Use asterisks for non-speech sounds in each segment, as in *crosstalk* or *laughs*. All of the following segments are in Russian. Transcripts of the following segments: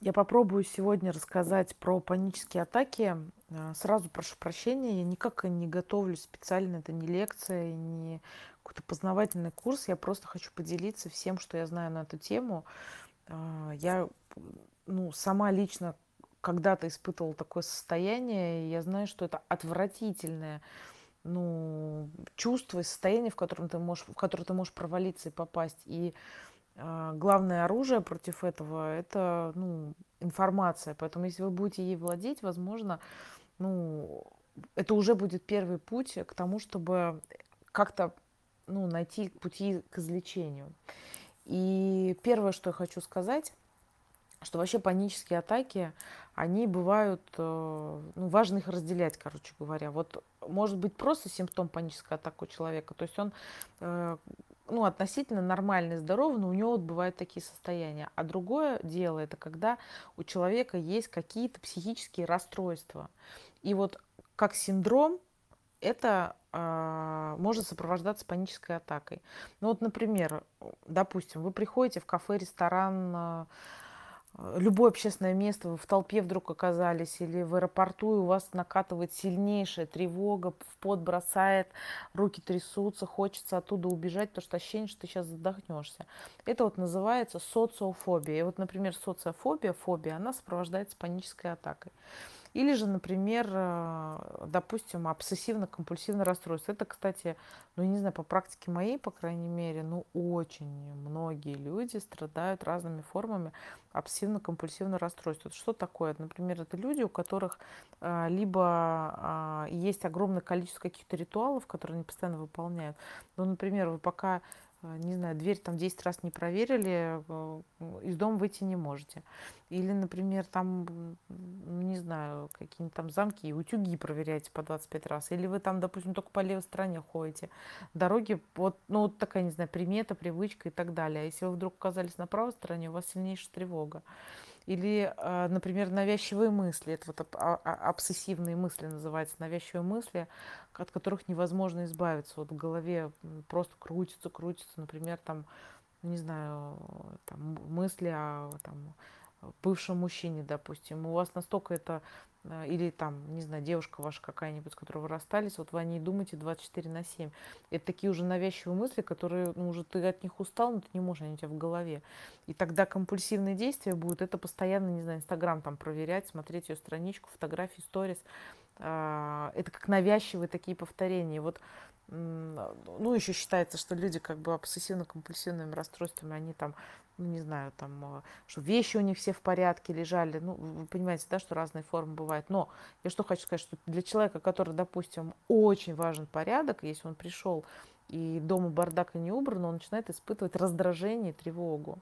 Я попробую сегодня рассказать про панические атаки. А, Сразу прошу прощения, я никак не готовлюсь специально, это не лекция, не какой-то познавательный курс. Я просто хочу поделиться всем, что я знаю на эту тему. А, Я ну, сама лично когда-то испытывала такое состояние, и я знаю, что это отвратительное ну, чувство и состояние, в котором ты можешь, в которое ты можешь провалиться и попасть. И главное оружие против этого– это, ну, информация. Поэтому если вы будете ей владеть, возможно, ну, это уже будет первый путь к тому, чтобы как-то, ну, найти пути к излечению. И первое, что я хочу сказать, что вообще панические атаки, они бывают, э, ну, важно их разделять, короче говоря. Вот может быть просто симптом панической атаки у человека, то есть он э, ну, относительно нормальный, здоровый, но у него вот бывают такие состояния. А другое дело, это когда у человека есть какие-то психические расстройства. И вот как синдром это а, может сопровождаться панической атакой. Ну вот, например, допустим, вы приходите в кафе, ресторан, э, любое общественное место, вы в толпе вдруг оказались, или в аэропорту, и у вас накатывает сильнейшая тревога, в пот бросает, руки трясутся, хочется оттуда убежать, потому что ощущение, что ты сейчас задохнешься. Это вот называется социофобия. И вот, например, социофобия, фобия, она сопровождается панической атакой. Или же, например, э, допустим, обсессивно-компульсивное расстройство. Это, кстати, ну, не знаю, по практике моей, по крайней мере, ну, очень многие люди страдают разными формами обсессивно-компульсивного расстройства. Что такое? Например, это люди, у которых а, либо а, есть огромное количество каких-то ритуалов, которые они постоянно выполняют. Ну, например, вы пока не знаю, дверь там 10 раз не проверили, э, из дома выйти не можете. Или, например, там, не знаю, какие-нибудь там замки и утюги проверяете по 25 раз. Или вы там, допустим, только по левой стороне ходите. Дороги, вот, ну, вот такая, не знаю, примета, привычка и так далее. А если вы вдруг оказались на правой стороне, у вас сильнейшая тревога. Или, а, например, навязчивые мысли. Это вот а, а, обсессивные мысли называются. Навязчивые мысли, от которых невозможно избавиться. Вот в голове просто крутится, крутится. Например, там, не знаю, там, мысли о там, бывшем мужчине, допустим. У вас настолько это или там, не знаю, девушка ваша какая-нибудь, с которой вы расстались, вот вы о ней думаете 24 на 7. Это такие уже навязчивые мысли, которые, ну, уже ты от них устал, но ты не можешь, они у тебя в голове. И тогда компульсивные действия будут, это постоянно, не знаю, Инстаграм там проверять, смотреть ее страничку, фотографии, сторис. А, это как навязчивые такие повторения. Вот ну, еще считается, что люди как бы обсессивно-компульсивными расстройствами, они там, ну, не знаю, там, а, что вещи у них все в порядке лежали. Ну, вы понимаете, да, что разные формы бывают. Но я что хочу сказать, что для человека, который, допустим, очень важен порядок, если он пришел и дома бардак и не убран, он начинает испытывать раздражение тревогу.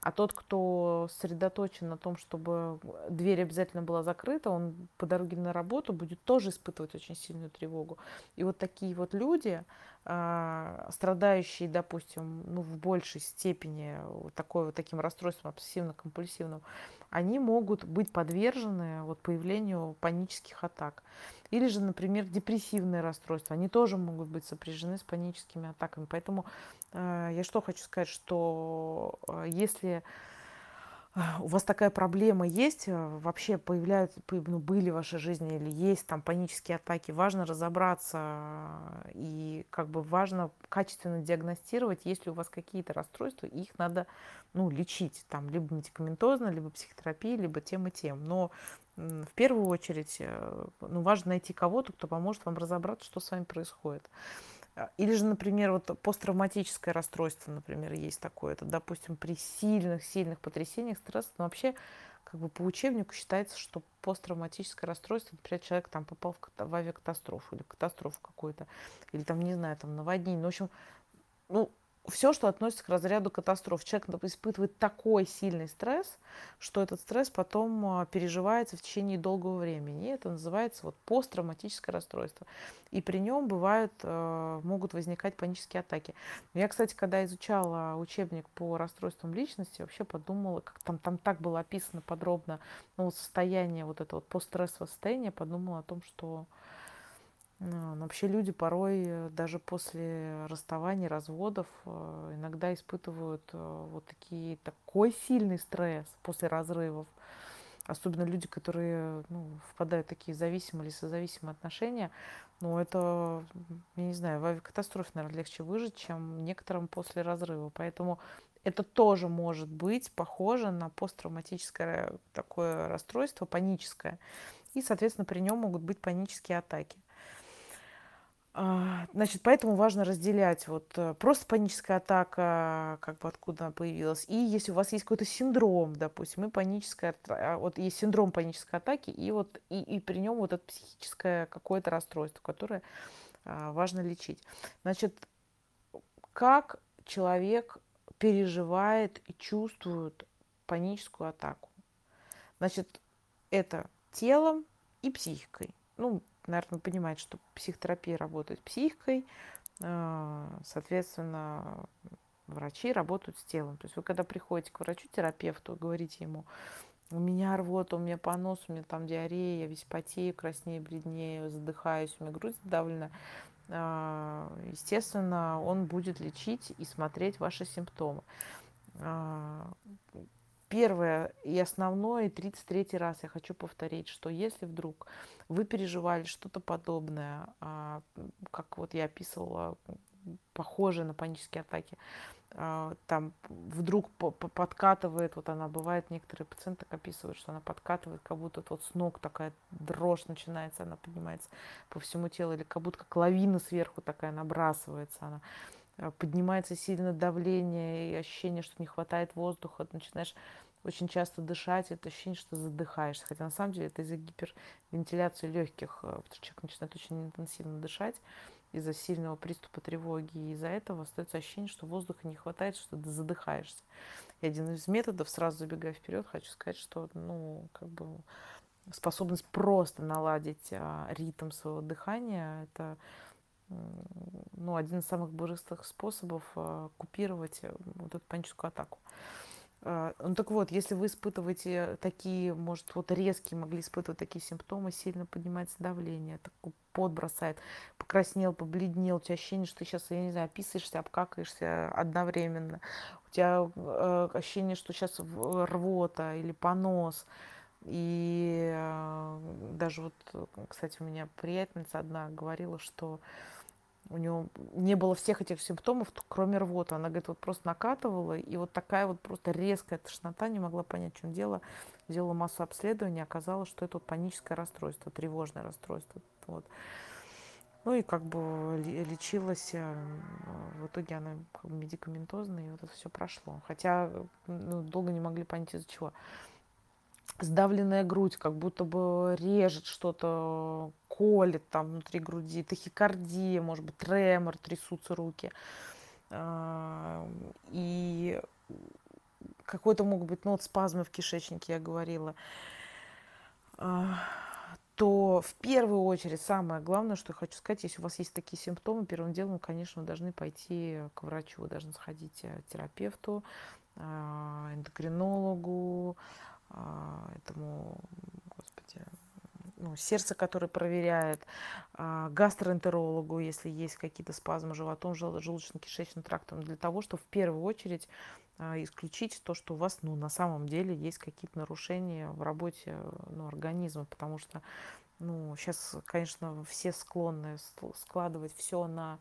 А тот, кто сосредоточен на том, чтобы дверь обязательно была закрыта, он по дороге на работу будет тоже испытывать очень сильную тревогу. И вот такие вот люди, а, страдающие, допустим, ну, в большей степени такой вот таким расстройством обсессивно-компульсивным, они могут быть подвержены вот появлению панических атак. Или же, например, депрессивные расстройства, они тоже могут быть сопряжены с паническими атаками. Поэтому э, я что хочу сказать, что э, если у вас такая проблема есть, э, вообще появляются, ну, были в вашей жизни или есть там панические атаки, важно разобраться и как бы важно качественно диагностировать, есть ли у вас какие-то расстройства, и их надо ну, лечить, там, либо медикаментозно, либо психотерапией, либо тем и тем. Но в первую очередь э, ну, важно найти кого-то, кто поможет вам разобраться, что с вами происходит. А, или же, например, вот посттравматическое расстройство, например, есть такое. Это, допустим, при сильных-сильных потрясениях, стрессах. Но вообще, как бы по учебнику считается, что посттравматическое расстройство, например, человек там попал в, в авиакатастрофу или катастрофу какую-то, или там, не знаю, там наводнение. Ну, в общем, ну, все, что относится к разряду катастроф. Человек испытывает такой сильный стресс, что этот стресс потом а, переживается в течение долгого времени. И это называется вот посттравматическое расстройство. И при нем бывают, а, могут возникать панические атаки. Я, кстати, когда изучала учебник по расстройствам личности, вообще подумала, как там, там так было описано подробно ну, состояние вот этого вот постстрессового состояния, подумала о том, что вообще люди порой э, даже после расставаний, разводов э, иногда испытывают э, вот такие, такой сильный стресс после разрывов. Особенно люди, которые ну, впадают в такие зависимые или созависимые отношения. Ну, это, я не знаю, в авиакатастрофе, наверное, легче выжить, чем некоторым после разрыва. Поэтому это тоже может быть похоже на посттравматическое такое расстройство, паническое. И, соответственно, при нем могут быть панические атаки. А, значит, поэтому важно разделять вот э, просто паническая атака, как бы откуда она появилась, и если у вас есть какой-то синдром, допустим, и паническая, а, вот есть синдром панической атаки, и вот и, и при нем вот это психическое какое-то расстройство, которое а, важно лечить. Значит, как человек переживает и чувствует паническую атаку? Значит, это телом и психикой. Ну, наверное, понимает, что психотерапия работает психикой, э, соответственно, врачи работают с телом. То есть вы когда приходите к врачу-терапевту, говорите ему, у меня рвота, у меня понос, у меня там диарея, я весь потею, краснее, бледнее, задыхаюсь, у меня грудь давлена. Э, естественно, он будет лечить и смотреть ваши симптомы. Первое и основное, и 33 раз я хочу повторить, что если вдруг вы переживали что-то подобное, а, как вот я описывала, похожее на панические атаки, а, там вдруг подкатывает, вот она бывает, некоторые пациенты описывают, что она подкатывает, как будто вот с ног такая дрожь начинается, она поднимается по всему телу, или как будто как лавина сверху такая набрасывается она поднимается сильно давление и ощущение, что не хватает воздуха, ты начинаешь очень часто дышать, это ощущение, что задыхаешься. Хотя на самом деле это из-за гипервентиляции легких, э, потому что человек начинает очень интенсивно дышать из-за сильного приступа тревоги, и из-за этого остается ощущение, что воздуха не хватает, что ты задыхаешься. И один из методов, сразу забегая вперед, хочу сказать, что ну, как бы способность просто наладить а, ритм своего дыхания, это ну, один из самых быстрых способов а, купировать э, вот эту паническую атаку. А, ну так вот, если вы испытываете такие, может, вот резкие могли испытывать такие симптомы, сильно поднимается давление, такой пот бросает, покраснел, побледнел, у тебя ощущение, что ты сейчас, я не знаю, описываешься, обкакаешься одновременно, у тебя э, ощущение, что сейчас рвота или понос, и э, даже вот, кстати, у меня приятельница одна говорила, что у него не было всех этих симптомов, кроме рвоты. Она, говорит, вот просто накатывала, и вот такая вот просто резкая тошнота, не могла понять, в чем дело. Сделала массу обследований, оказалось, что это вот паническое расстройство, тревожное расстройство. Вот. Ну и как бы лечилась, э, в итоге она как бы медикаментозная, и вот это все прошло. Хотя ну, долго не могли понять из-за чего сдавленная грудь, как будто бы режет что-то, колет там внутри груди, тахикардия, может быть, тремор, трясутся руки. И какой-то могут быть, ну вот спазмы в кишечнике, я говорила. А, то в первую очередь самое главное, что я хочу сказать, если у вас есть такие симптомы, первым делом, конечно, вы должны пойти к врачу, вы должны сходить к терапевту, а, эндокринологу, этому, господи, ну, сердце, которое проверяет, а, гастроэнтерологу, если есть какие-то спазмы животом, желудочно-кишечным трактом, для того, чтобы в первую очередь а, исключить то, что у вас ну, на самом деле есть какие-то нарушения в работе ну, организма, потому что ну, сейчас, конечно, все склонны складывать все на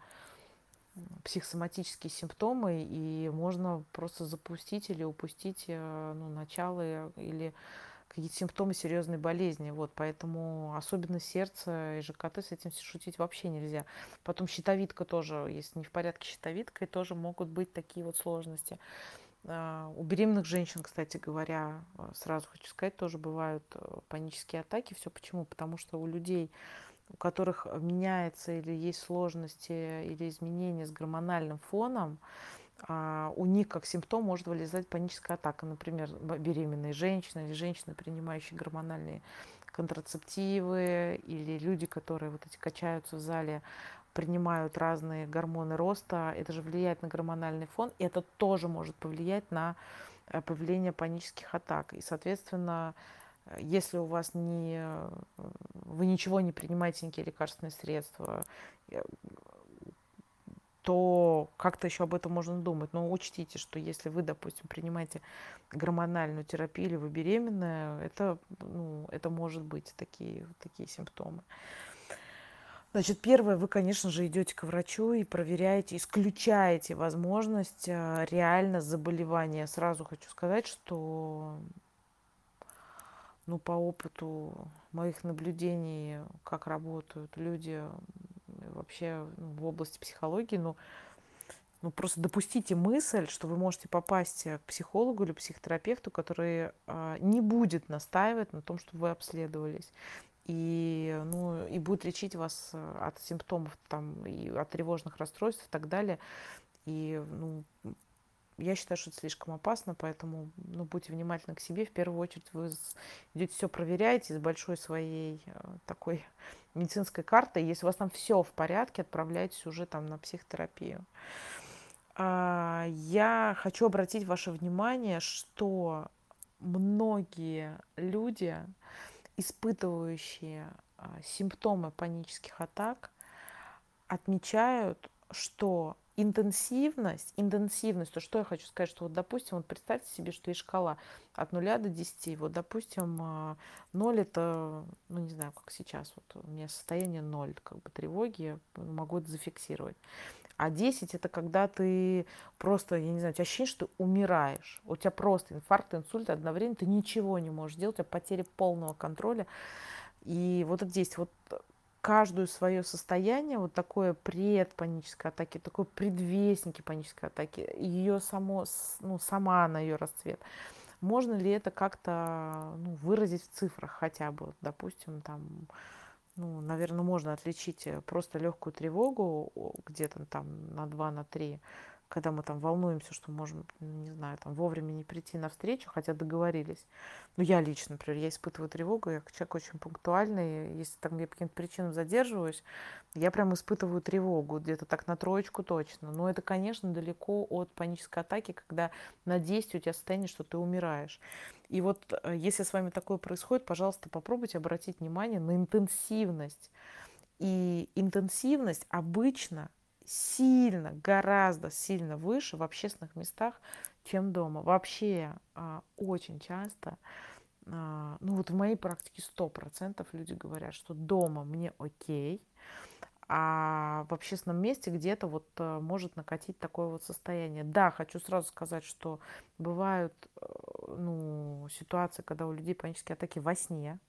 психосоматические симптомы, и можно просто запустить или упустить э, ну, начало или какие-то симптомы серьезной болезни. Вот, поэтому особенно сердце и ЖКТ с этим шутить вообще нельзя. Потом щитовидка тоже, если не в порядке щитовидкой, тоже могут быть такие вот сложности. А, у беременных женщин, кстати говоря, сразу хочу сказать, тоже бывают э, панические атаки. Все почему? Потому что у людей у которых меняется или есть сложности или изменения с гормональным фоном, а, у них как симптом может вылезать паническая атака. Например, беременные женщины или женщины, принимающие гормональные контрацептивы, или люди, которые вот эти качаются в зале, принимают разные гормоны роста. Это же влияет на гормональный фон, и это тоже может повлиять на э, появление панических атак. И, соответственно, если у вас не, вы ничего не принимаете, никакие лекарственные средства, то как-то еще об этом можно думать. Но учтите, что если вы, допустим, принимаете гормональную терапию или вы беременная, это, ну, это может быть такие, такие симптомы. Значит, первое, вы, конечно же, идете к врачу и проверяете, исключаете возможность а, реально заболевания. Сразу хочу сказать, что ну, по опыту моих наблюдений, как работают люди вообще ну, в области психологии, ну, ну, просто допустите мысль, что вы можете попасть к психологу или психотерапевту, который а, не будет настаивать на том, чтобы вы обследовались. И, ну, и будет лечить вас от симптомов там, и от тревожных расстройств и так далее. И ну, я считаю, что это слишком опасно, поэтому ну, будьте внимательны к себе. В первую очередь вы идете все проверяете с большой своей э, такой *laughs* медицинской картой. Если у вас там все в порядке, отправляйтесь уже там на психотерапию. А, я хочу обратить ваше внимание, что многие люди, испытывающие а, симптомы панических атак, отмечают, что интенсивность, интенсивность, то что я хочу сказать, что вот, допустим, вот представьте себе, что есть шкала от 0 до 10, вот, допустим, 0 а, это, ну, не знаю, как сейчас, вот у меня состояние 0, как бы тревоги, могу это зафиксировать. А 10 это когда ты просто, я не знаю, у тебя ощущение, что ты умираешь. У тебя просто инфаркт, инсульт одновременно, ты ничего не можешь делать, у тебя потеря полного контроля. И вот здесь вот каждую свое состояние, вот такое предпанической атаки, такое предвестники панической атаки, ее само, ну, сама на ее расцвет. Можно ли это как-то ну, выразить в цифрах хотя бы, допустим, там ну, наверное, можно отличить э, просто легкую тревогу где-то там на 2, на 3, когда мы там волнуемся, что можем, не знаю, там вовремя не прийти на встречу, хотя договорились. Ну, я лично, например, я испытываю тревогу, я человек очень пунктуальный, если там я по каким-то причинам задерживаюсь, я прям испытываю тревогу, где-то так на троечку точно. Но это, конечно, далеко от панической атаки, когда на 10 у тебя состояние, что ты умираешь. И вот э, если с вами такое происходит, пожалуйста, попробуйте обратить внимание на интенсивность. И интенсивность обычно сильно, гораздо сильно выше в общественных местах, чем дома. Вообще а, очень часто, а, ну вот в моей практике 100% люди говорят, что дома мне окей, а в общественном месте где-то вот э, может накатить такое вот состояние. Да, хочу сразу сказать, что бывают э, ну, ситуации, когда у людей панические атаки во сне,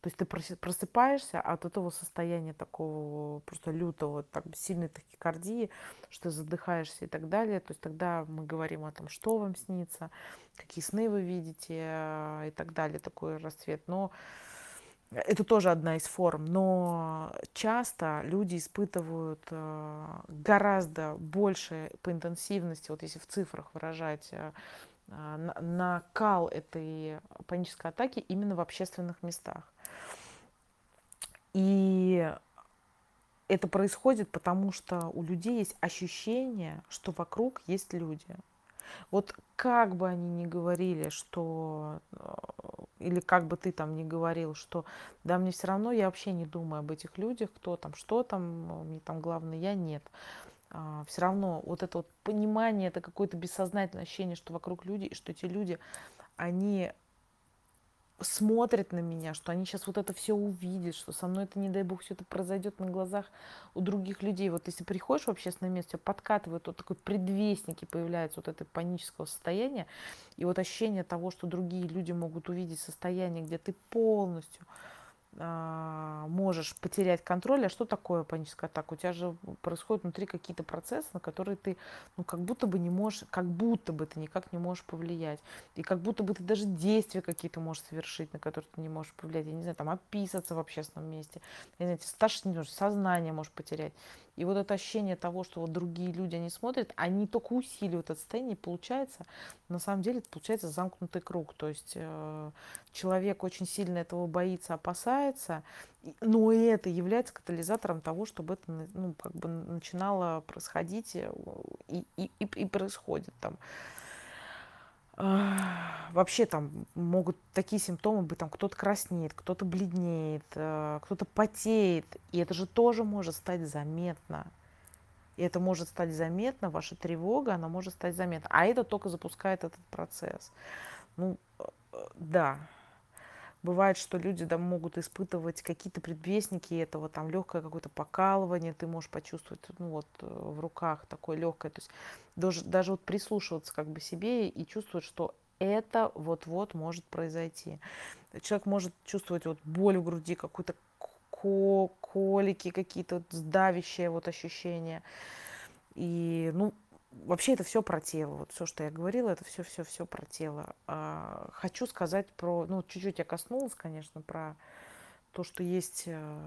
то есть ты просыпаешься от этого состояния такого просто лютого, так, сильной тахикардии, что ты задыхаешься и так далее. То есть тогда мы говорим о том, что вам снится, какие сны вы видите э, и так далее, такой расцвет. Но это тоже одна из форм, но часто люди испытывают э, гораздо больше по интенсивности, вот если в цифрах выражать, э, накал этой панической атаки именно в общественных местах. И это происходит потому, что у людей есть ощущение, что вокруг есть люди. Вот как бы они ни говорили, что э, или как бы ты там ни говорил, что да, мне все равно, я вообще не думаю об этих людях, кто там, что там, мне там главное, я нет. А, все равно вот это вот понимание, это какое-то бессознательное ощущение, что вокруг люди, и что эти люди, они смотрят на меня, что они сейчас вот это все увидят, что со мной это, не дай бог, все это произойдет на глазах у других людей. Вот если приходишь в общественное место, подкатывает вот такой предвестники появляются вот это панического состояния, и вот ощущение того, что другие люди могут увидеть состояние, где ты полностью можешь потерять контроль. А что такое паническая атака? У тебя же происходят внутри какие-то процессы, на которые ты, ну, как будто бы не можешь, как будто бы ты никак не можешь повлиять. И как будто бы ты даже действия какие-то можешь совершить, на которые ты не можешь повлиять. Я не знаю, там, описаться в общественном месте. Я не знаю, сознание можешь потерять. И вот это ощущение того, что вот другие люди, они смотрят, они только усиливают это состояние, и получается, на самом деле, это получается замкнутый круг. То есть э, человек очень сильно этого боится, опасается, но и это является катализатором того, чтобы это ну, как бы начинало происходить э, и, и, и происходит там. Вообще там могут такие симптомы быть, там кто-то краснеет, кто-то бледнеет, э, кто-то потеет, и это же тоже может стать заметно. И это может стать заметно, ваша тревога, она может стать заметна. А это только запускает этот процесс. Ну, э, да, бывает, что люди да, могут испытывать какие-то предвестники этого, там легкое какое-то покалывание, ты можешь почувствовать ну, вот, э, в руках такое легкое. То есть даже, даже вот прислушиваться как бы себе и чувствовать, что это вот-вот может произойти. Человек может чувствовать вот боль в груди, какую-то колики какие-то, вот, давящие вот ощущения. И, ну, вообще это все про тело. Вот все, что я говорила, это все, все, все про тело. А, хочу сказать про, ну, чуть-чуть я коснулась, конечно, про то, что есть э,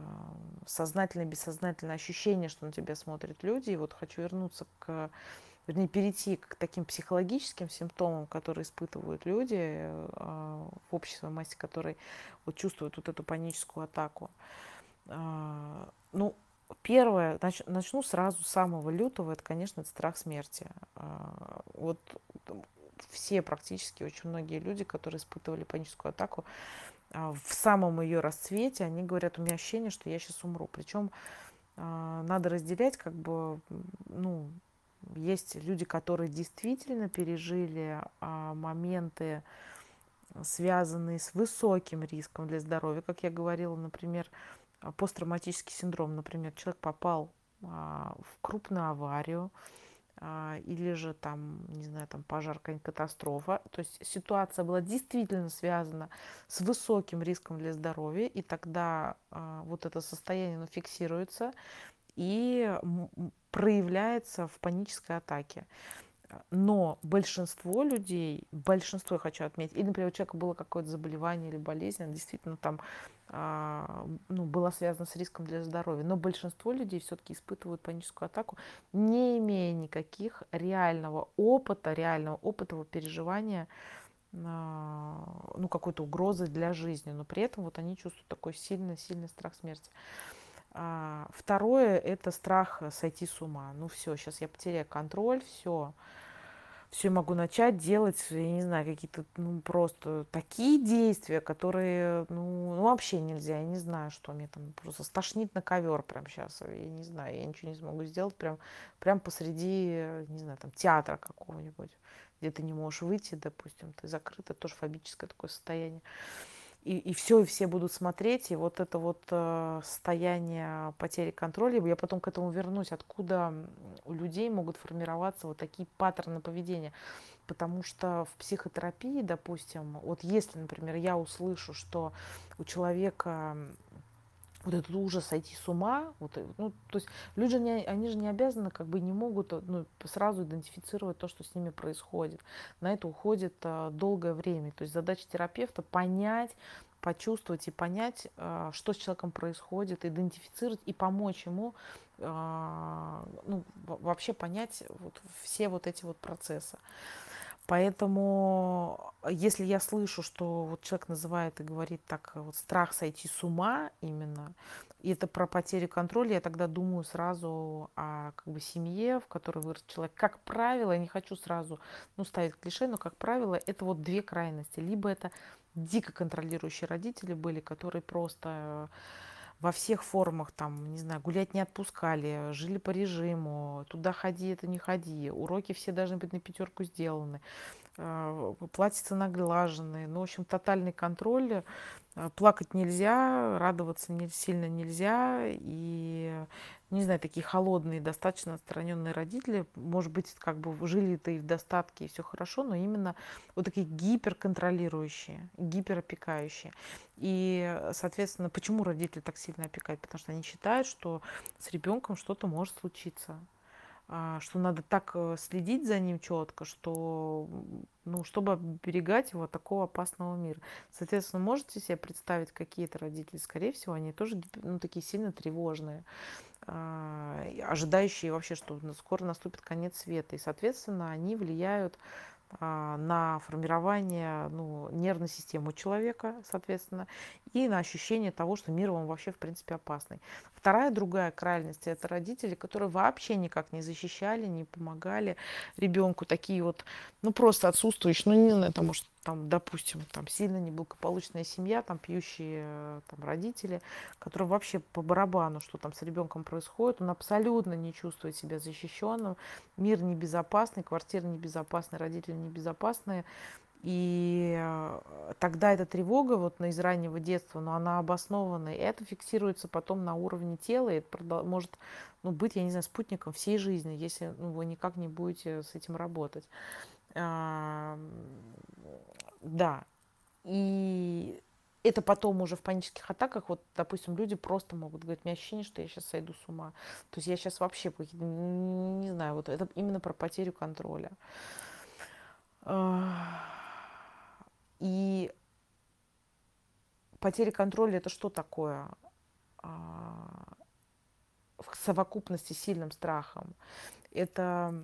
сознательное, бессознательное ощущение, что на тебя смотрят люди. И вот хочу вернуться к, вернее, перейти к таким психологическим симптомам, которые испытывают люди э, в обществе массе, которые вот чувствуют вот эту паническую атаку. А, ну, Первое, нач, начну сразу с самого лютого, это, конечно, это страх смерти. А, вот все практически, очень многие люди, которые испытывали паническую атаку, а, в самом ее расцвете, они говорят, у меня ощущение, что я сейчас умру. Причем а, надо разделять, как бы, ну, есть люди, которые действительно пережили моменты, связанные с высоким риском для здоровья. Как я говорила, например, посттравматический синдром, например, человек попал а, в крупную аварию, а, или же там, не знаю, там пожар, какая-нибудь катастрофа. То есть ситуация была действительно связана с высоким риском для здоровья, и тогда вот это состояние оно фиксируется и проявляется в панической атаке. Но большинство людей, большинство я хочу отметить, или, например, у человека было какое-то заболевание или болезнь, действительно там а, ну, была связана с риском для здоровья. Но большинство людей все-таки испытывают паническую атаку, не имея никаких реального опыта, реального опыта переживания а, ну, какой-то угрозы для жизни. Но при этом вот они чувствуют такой сильный-сильный страх смерти. А, второе – это страх сойти с ума. Ну все, сейчас я потеряю контроль, все все могу начать делать, я не знаю, какие-то, ну, просто такие действия, которые, ну, ну, вообще нельзя, я не знаю, что мне там просто стошнит на ковер прямо сейчас, я не знаю, я ничего не смогу сделать прям, прям посреди, не знаю, там, театра какого-нибудь, где ты не можешь выйти, допустим, ты закрыт, это тоже фобическое такое состояние и, и все, и все будут смотреть, и вот это вот э, состояние потери контроля, я потом к этому вернусь, откуда у людей могут формироваться вот такие паттерны поведения. Потому что в психотерапии, допустим, вот если, например, я услышу, что у человека вот этот ужас сойти с ума, вот, э, ну, то есть люди, не, они же не обязаны, как бы не могут э, ну, сразу идентифицировать то, что с ними происходит. На это уходит а, долгое время. То есть задача терапевта понять, почувствовать и понять, что с человеком происходит, идентифицировать и помочь ему ну, вообще понять вот все вот эти вот процессы. Поэтому, если я слышу, что вот человек называет и говорит так, вот страх сойти с ума именно, и это про потерю контроля, я тогда думаю сразу о как бы, семье, в которой вырос человек. Как правило, я не хочу сразу ну, ставить клише, но, как правило, это вот две крайности. Либо это дико контролирующие родители были, которые просто во всех формах, там, не знаю, гулять не отпускали, жили по режиму, туда ходи, это не ходи, уроки все должны быть на пятерку сделаны, платьица наглаженные, ну, в общем, тотальный контроль, а, плакать нельзя, радоваться не, сильно нельзя, и не знаю, такие холодные, достаточно отстраненные родители, может быть, как бы жили-то и в достатке, и все хорошо, но именно вот такие гиперконтролирующие, гиперопекающие. И, соответственно, почему родители так сильно опекают? Потому что они считают, что с ребенком что-то может случиться. А, что надо так э, следить за ним четко, что, ну, чтобы оберегать его от такого опасного мира. Соответственно, можете себе представить, какие-то родители, скорее всего, они тоже ну, такие сильно тревожные, а, ожидающие вообще, что скоро наступит конец света. И, соответственно, они влияют а, на формирование ну, нервной системы человека, соответственно, и на ощущение того, что мир вам вообще, в принципе, опасный. Вторая, другая крайность – это родители, которые вообще никак не защищали, не помогали ребенку. Такие вот, ну, просто отсутствующие, ну, не знаю, потому что там, допустим, там сильно неблагополучная семья, там пьющие э, там, родители, которые вообще по барабану, что там с ребенком происходит, он абсолютно не чувствует себя защищенным, мир небезопасный, квартира небезопасная, родители небезопасные, и э, тогда эта тревога вот на из раннего детства, но она обоснованная, и это фиксируется потом на уровне тела, и это может ну, быть, я не знаю, спутником всей жизни, если ну, вы никак не будете с этим работать. А, да. И это потом уже в панических атаках, вот, допустим, люди просто могут говорить, у меня ощущение, что я сейчас сойду с ума. То есть я сейчас вообще, не знаю, вот это именно про потерю контроля. И потеря контроля это что такое? А, в совокупности с сильным страхом. Это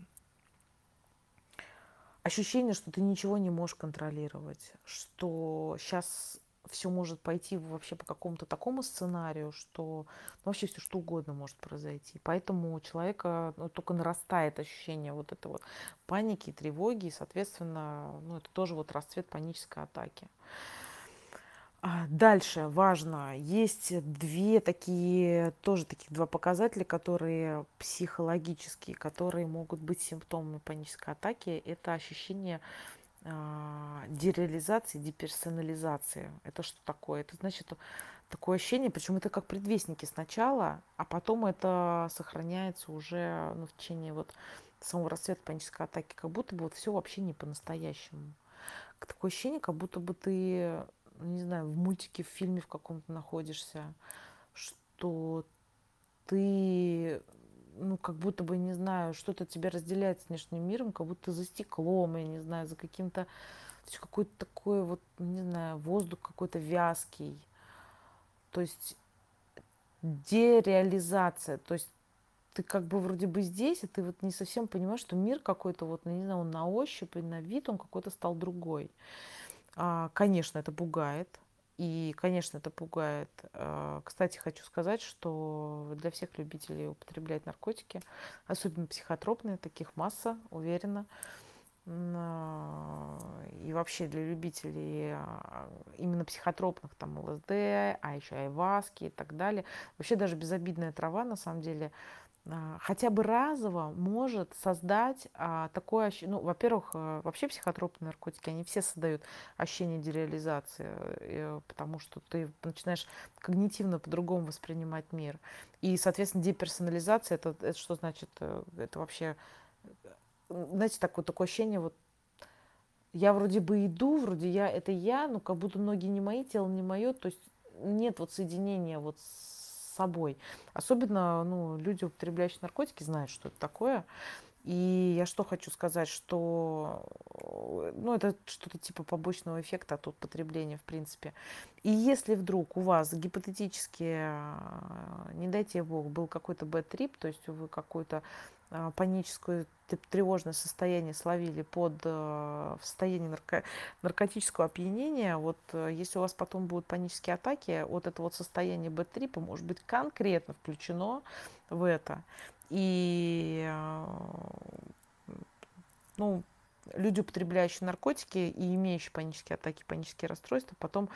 ощущение, что ты ничего не можешь контролировать, что сейчас все может пойти вообще по какому-то такому сценарию, что ну, вообще все что угодно может произойти. Поэтому у человека ну, только нарастает ощущение вот этого вот паники, тревоги, и, соответственно, ну, это тоже вот расцвет панической атаки. А, дальше важно, есть две такие, тоже таких два показателя, которые психологические, которые могут быть симптомами панической атаки. Это ощущение дереализации, деперсонализации. Это что такое? Это значит такое ощущение, причем это как предвестники сначала, а потом это сохраняется уже ну, в течение вот самого расцвета панической атаки, как будто бы вот все вообще не по-настоящему. Такое ощущение, как будто бы ты не знаю, в мультике, в фильме в каком-то находишься, что ты, ну, как будто бы, не знаю, что-то тебя разделяет с внешним миром, как будто за стеклом, я не знаю, за каким-то, какой-то такой вот, не знаю, воздух какой-то вязкий. То есть дереализация, то есть ты как бы вроде бы здесь, а ты вот не совсем понимаешь, что мир какой-то вот, ну, не знаю, он на ощупь на вид он какой-то стал другой. А, конечно, это пугает. И, конечно, это пугает. А, кстати, хочу сказать, что для всех любителей употреблять наркотики, особенно психотропные, таких масса, уверена, а, и вообще для любителей именно психотропных, там ЛСД, а еще айваски и так далее. Вообще даже безобидная трава, на самом деле, а, хотя бы разово может создать а, такое ощущение, ну, во-первых, а, вообще психотропные наркотики, они все создают ощущение дереализации, э, потому что ты начинаешь когнитивно по-другому воспринимать мир. И, соответственно, деперсонализация, это, это что значит? Э, это вообще, знаете, такое, такое ощущение, вот я вроде бы иду, вроде я, это я, но как будто ноги не мои, тело не мое, то есть нет вот соединения вот с собой. Особенно ну, люди, употребляющие наркотики, знают, что это такое. И я что хочу сказать, что ну, это что-то типа побочного эффекта от употребления, в принципе. И если вдруг у вас гипотетически, не дайте бог, был какой-то бэт-трип, то есть вы какой-то а, паническое тревожное состояние словили под э, в состоянии нарко наркотического опьянения, вот э, если у вас потом будут панические атаки, вот это вот состояние бэт-трипа может быть конкретно включено в это. И э, ну, люди, употребляющие наркотики и имеющие панические атаки, панические расстройства, потом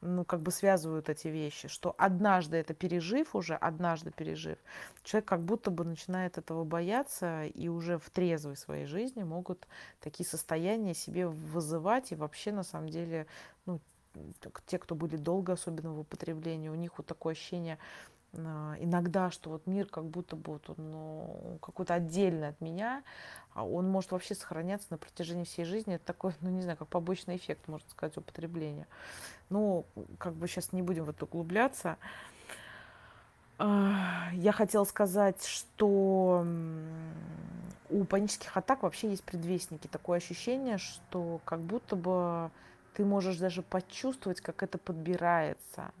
ну, как бы связывают эти вещи, что однажды это пережив уже, однажды пережив, человек как будто бы начинает этого бояться, и уже в трезвой своей жизни могут такие состояния себе вызывать, и вообще, на самом деле, ну, те, кто были долго, особенно в употреблении, у них вот такое ощущение иногда, что вот мир как будто бы вот он ну, какой-то отдельный от меня, а он может вообще сохраняться на протяжении всей жизни. Это такой, ну не знаю, как побочный эффект, можно сказать, употребления. Ну, как бы сейчас не будем в это углубляться. А, я хотела сказать, что у панических атак вообще есть предвестники. Такое ощущение, что как будто бы ты можешь даже почувствовать, как это подбирается.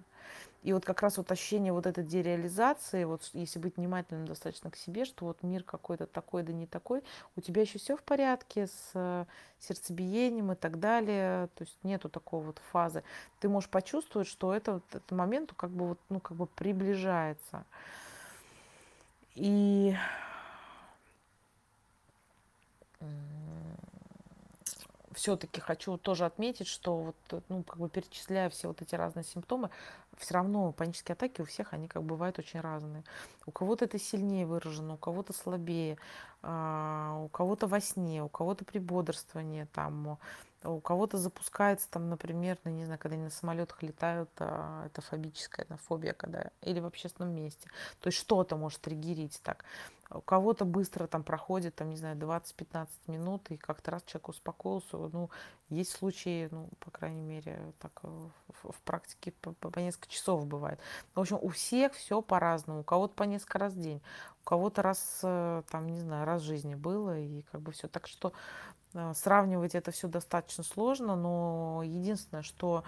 И вот как раз вот ощущение вот этой дереализации, вот если быть внимательным достаточно к себе, что вот мир какой-то такой, да не такой, у тебя еще все в порядке с э, сердцебиением и так далее, то есть нету такого вот фазы. Ты можешь почувствовать, что это вот этот момент как бы вот, ну, как бы приближается. И все-таки хочу тоже отметить, что вот, ну, как бы перечисляя все вот эти разные симптомы, все равно панические атаки у всех, они как бывают очень разные. У кого-то это сильнее выражено, у кого-то слабее, а, у кого-то во сне, у кого-то при бодрствовании, там, у кого-то запускается, там, например, ну, не знаю, когда они на самолетах летают, а, это фобическая фобия, когда, или в общественном месте. То есть что-то может триггерить так. У кого-то быстро там проходит, там, не знаю, 20-15 минут, и как-то раз человек успокоился. Ну, есть случаи, ну, по крайней мере, так э, в, в практике по, по, по несколько часов бывает. В общем, у всех все по-разному. У кого-то по несколько раз в день, у кого-то раз, э, там, не знаю, раз в жизни было, и как бы все. Так что сравнивать это все достаточно сложно, но единственное, что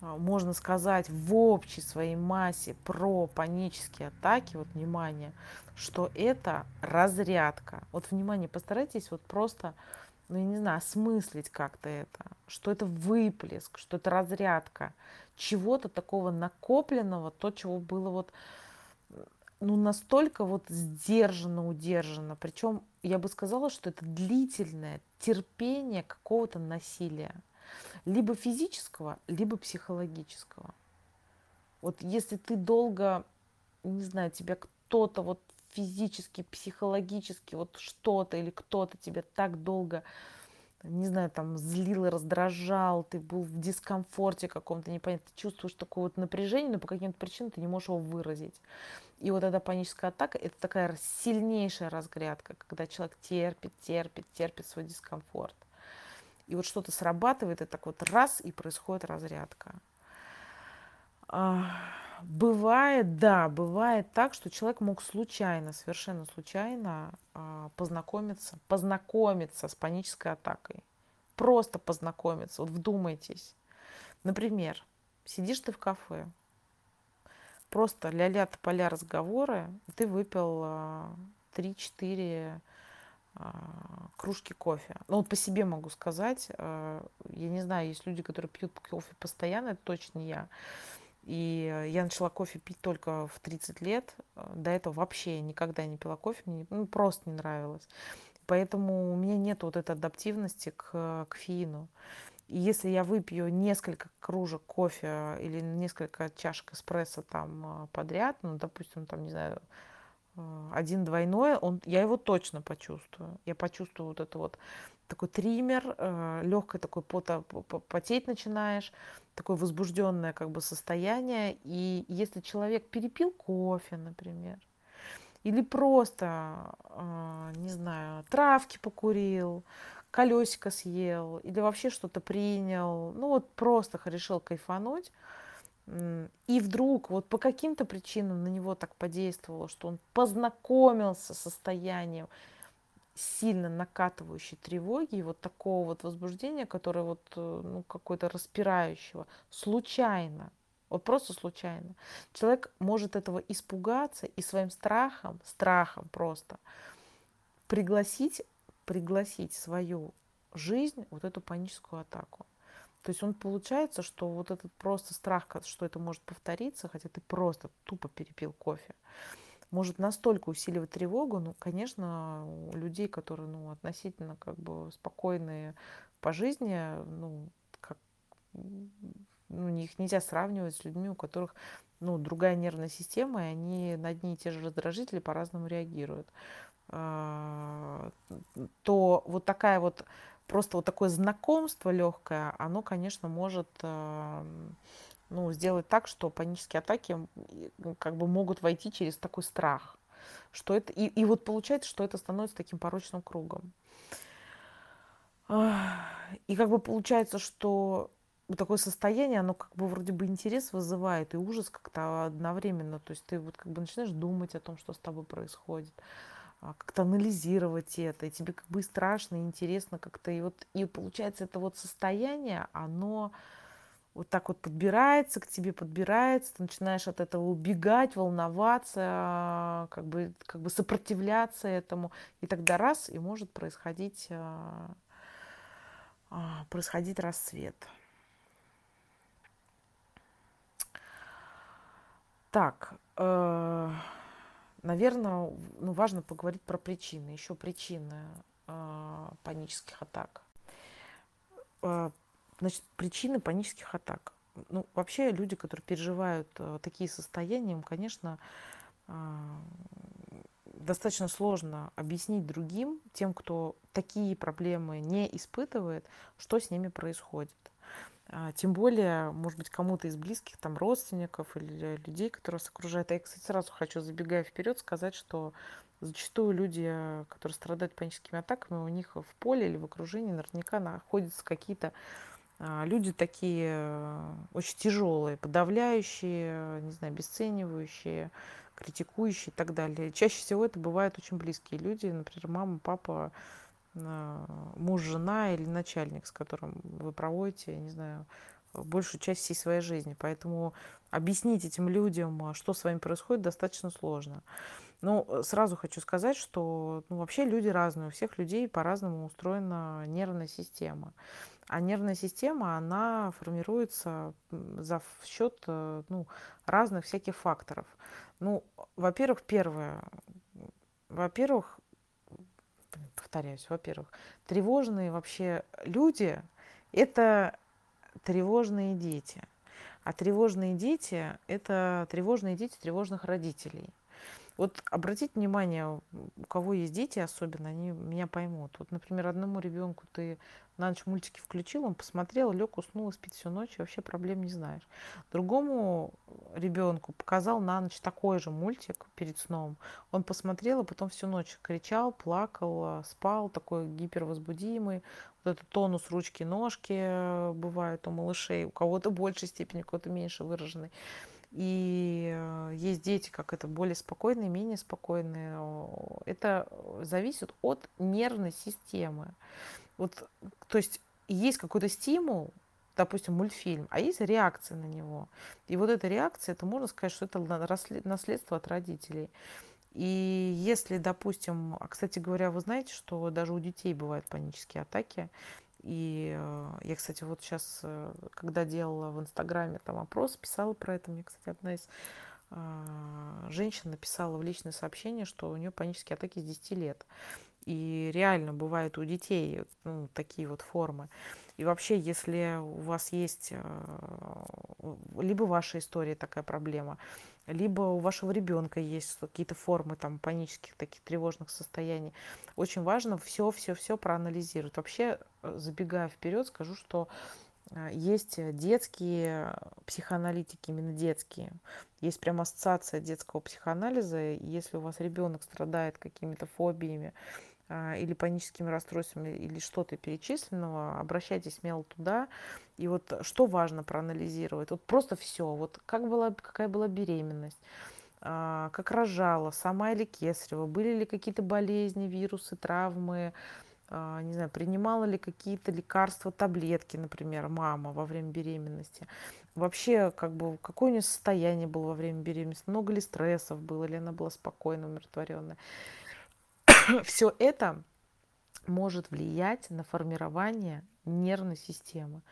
можно сказать в общей своей массе про панические атаки, вот внимание, что это разрядка. Вот внимание, постарайтесь вот просто, ну я не знаю, осмыслить как-то это, что это выплеск, что это разрядка чего-то такого накопленного, то, чего было вот ну, настолько вот сдержанно, удержано. Причем я бы сказала, что это длительное терпение какого-то насилия. Либо физического, либо психологического. Вот если ты долго, не знаю, тебя кто-то вот физически, психологически, вот что-то или кто-то тебя так долго, не знаю, там злил и раздражал, ты был в дискомфорте каком-то, непонятно, ты чувствуешь такое вот напряжение, но по каким-то причинам ты не можешь его выразить. И вот эта паническая атака – это такая сильнейшая разгрядка, когда человек терпит, терпит, терпит свой дискомфорт. И вот что-то срабатывает, и так вот раз, и происходит разрядка. Бывает, да, бывает так, что человек мог случайно, совершенно случайно а, познакомиться, познакомиться с панической атакой. Просто познакомиться. Вот вдумайтесь. Например, сидишь ты в кафе, просто ля-ля поля разговоры, ты выпил 3-4 а, а, кружки кофе. Ну вот по себе могу сказать, я не знаю, есть люди, которые пьют кофе постоянно, это точно я. И я начала кофе пить только в 30 лет. До этого вообще никогда не пила кофе, мне ну, просто не нравилось. Поэтому у меня нет вот этой адаптивности к кофеину. И если я выпью несколько кружек кофе или несколько чашек эспрессо там подряд, ну, допустим, там, не знаю, один двойной, он, я его точно почувствую. Я почувствую вот это вот такой триммер, э, легкое такое пото, потеть начинаешь, такое возбужденное как бы состояние. И если человек перепил кофе, например, или просто, э, не знаю, травки покурил, колесико съел, или вообще что-то принял, ну вот просто решил кайфануть, и вдруг вот по каким-то причинам на него так подействовало, что он познакомился с состоянием сильно накатывающей тревоги и вот такого вот возбуждения, которое вот, э, ну, какое-то распирающего, случайно, вот просто случайно. Человек может этого испугаться и своим страхом, страхом просто пригласить, пригласить свою жизнь вот эту паническую атаку. То есть он получается, что вот этот просто страх, что это может повториться, хотя ты просто тупо перепил кофе, может настолько усиливать тревогу, ну, конечно, у людей, которые, ну, относительно как бы спокойные по жизни, ну, как, ну, их нельзя сравнивать с людьми, у которых, ну, другая нервная система, и они на одни и те же раздражители по-разному реагируют. А, то вот такая вот просто вот такое знакомство легкое, оно, конечно, может ну, сделать так, что панические атаки ну, как бы могут войти через такой страх. Что это, и, и вот получается, что это становится таким порочным кругом. И как бы получается, что такое состояние, оно как бы вроде бы интерес вызывает и ужас как-то одновременно. То есть ты вот как бы начинаешь думать о том, что с тобой происходит, как-то анализировать это, и тебе как бы и страшно, и интересно как-то. И вот и получается это вот состояние, оно вот так вот подбирается к тебе, подбирается, ты начинаешь от этого убегать, волноваться, как бы, как бы сопротивляться этому. И тогда раз, и может происходить, а, а, происходить рассвет. Так, э, наверное, ну, важно поговорить про причины. Еще причины э, панических атак. Э, значит, причины панических атак. Ну, вообще люди, которые переживают э, такие состояния, им, конечно, э, достаточно сложно объяснить другим, тем, кто такие проблемы не испытывает, что с ними происходит. А, тем более, может быть, кому-то из близких, там, родственников или людей, которые вас окружают. А я, кстати, сразу хочу, забегая вперед, сказать, что зачастую люди, которые страдают паническими атаками, у них в поле или в окружении наверняка находятся какие-то а, люди такие э, очень тяжелые, подавляющие, не знаю, обесценивающие, критикующие и так далее. Чаще всего это бывают очень близкие люди, например, мама, папа, муж, жена или начальник, с которым вы проводите, не знаю, большую часть всей своей жизни. Поэтому объяснить этим людям, а, что с вами происходит, достаточно сложно. Но э, сразу хочу сказать, что ну, вообще люди разные, у всех людей по-разному устроена нервная система. А нервная система, она формируется за счет э, ну, разных всяких факторов. Ну, во-первых, первое. Во-первых, повторяюсь, во-первых, тревожные вообще люди – это тревожные дети. А тревожные дети – это тревожные дети тревожных родителей – вот обратите внимание, у кого есть дети особенно, они меня поймут. Вот, например, одному ребенку ты на ночь мультики включил, он посмотрел, лег, уснул и спит всю ночь, и вообще проблем не знаешь. Другому ребенку показал на ночь такой же мультик перед сном. Он посмотрел, и потом всю ночь кричал, плакал, спал, такой гипервозбудимый. Вот этот тонус ручки-ножки э, бывает у малышей, у кого-то большей степени, у кого-то меньше выраженный. И э, есть дети, как это, более спокойные, менее спокойные. Это зависит от нервной системы. Вот, то есть есть какой-то стимул, допустим, мультфильм, а есть реакция на него. И вот эта реакция, это можно сказать, что это наследство от родителей. И если, допустим, а, кстати говоря, вы знаете, что даже у детей бывают панические атаки, и э, я, кстати, вот сейчас, э, когда делала в Инстаграме там опрос, писала про это. Мне, кстати, одна из а, женщин написала в личное сообщение, что у нее панические атаки с 10 лет. И реально бывают у детей ну, такие вот формы. И вообще, если у вас есть э, либо в вашей истории такая проблема, либо у вашего ребенка есть какие-то формы там панических таких тревожных состояний, очень важно все-все-все проанализировать. Вообще, э, забегая вперед, скажу, что э, есть детские психоаналитики, именно детские. Есть прям ассоциация детского психоанализа. Если у вас ребенок страдает какими-то фобиями, или паническими расстройствами, или что-то перечисленного, обращайтесь смело туда. И вот что важно проанализировать? Вот просто все. Вот как была, какая была беременность, а, как рожала, сама или кесарева, были ли какие-то болезни, вирусы, травмы, а, не знаю, принимала ли какие-то лекарства, таблетки, например, мама во время беременности. Вообще, как бы, какое у нее состояние было во время беременности, много ли стрессов было, или она была спокойно, умиротворенная. *coughs* все это может влиять на формирование нервной системы.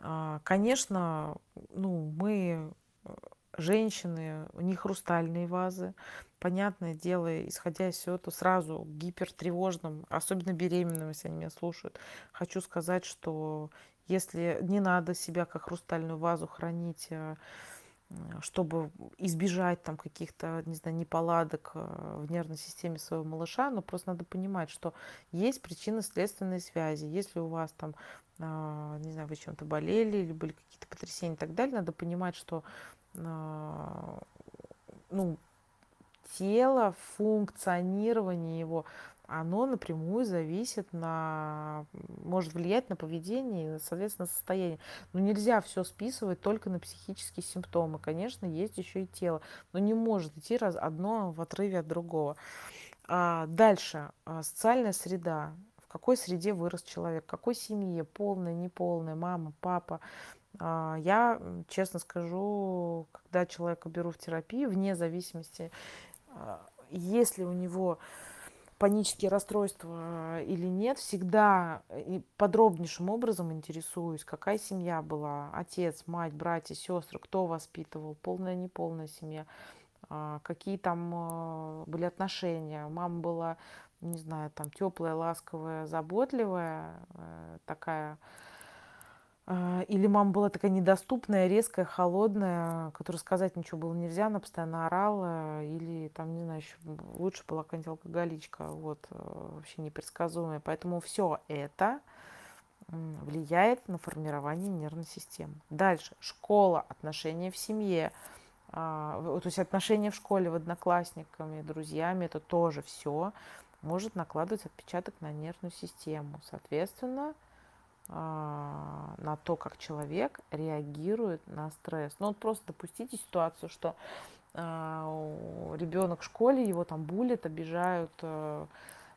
А, конечно, ну, мы, э, женщины, у них хрустальные вазы. Понятное дело, исходя из всего этого, сразу гипертревожным, особенно беременным, если они меня слушают, хочу сказать, что если не надо себя как хрустальную вазу хранить а, чтобы избежать там каких-то, не знаю, неполадок э, в нервной системе своего малыша, но просто надо понимать, что есть причинно-следственные связи. Если у вас там, а, не знаю, вы чем-то болели или были какие-то потрясения и так далее, надо понимать, что а, ну, тело, функционирование его оно напрямую зависит на, может влиять на поведение и, соответственно, состояние. Но нельзя все списывать только на психические симптомы. Конечно, есть еще и тело, но не может идти раз одно в отрыве от другого. А дальше, а, социальная среда. В какой среде вырос человек, в какой семье, полная, неполная, мама, папа, А, я, честно скажу, когда человека беру в терапию, вне зависимости, если у него панические расстройства или нет, всегда подробнейшим образом интересуюсь, какая семья была, отец, мать, братья, сестры, кто воспитывал, полная, неполная семья, а, какие там были отношения. Мама была, не знаю, там теплая, ласковая, заботливая, э, такая или мама была такая недоступная, резкая, холодная, которой сказать ничего было нельзя, она постоянно орала, или там, не знаю, еще лучше была какая-нибудь алкоголичка, вот, э, вообще непредсказуемая. Поэтому все это влияет на формирование нервной системы. Дальше. Школа, отношения в семье, а, то есть отношения в школе, в одноклассниками, друзьями, это тоже все может накладывать отпечаток на нервную систему. Соответственно, а, на то, как человек реагирует на стресс. Ну вот просто допустите ситуацию, что а, ребенок в школе, его там булят, обижают, э,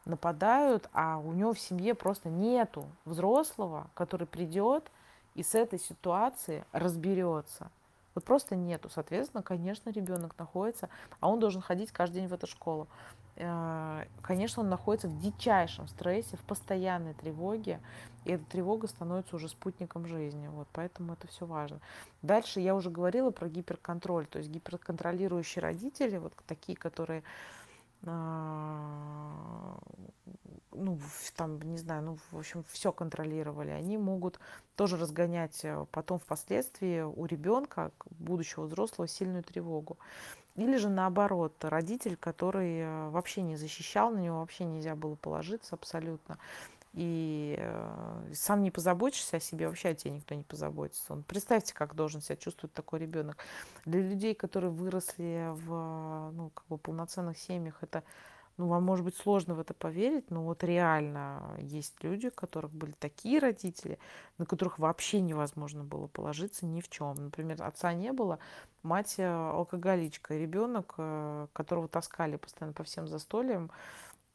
нападают, а у него в семье просто нету взрослого, который придет и с этой ситуации разберется. Вот просто нету. Соответственно, конечно, ребенок находится, а он должен ходить каждый день в эту школу. Э, конечно, он находится в дичайшем стрессе, в постоянной тревоге, и эта тревога становится уже спутником жизни. Вот, поэтому это все важно. Дальше я уже говорила про гиперконтроль, то есть гиперконтролирующие родители, вот такие, которые а, ну, там, не знаю, ну, в общем, все контролировали, они могут тоже разгонять э, потом впоследствии у ребенка, будущего взрослого, сильную тревогу. Или же наоборот, родитель, который э, вообще не защищал, на него вообще нельзя было положиться абсолютно. И э, сам не позаботишься о себе, вообще о тебе никто не позаботится. Он, представьте, как должен себя чувствовать такой ребенок. Для людей, которые выросли в ну, как бы полноценных семьях, это ну, вам может быть сложно в это поверить, но вот реально есть люди, у которых были такие родители, на которых вообще невозможно было положиться ни в чем. Например, отца не было, мать э, алкоголичка, ребенок, э, которого таскали постоянно по всем застольям,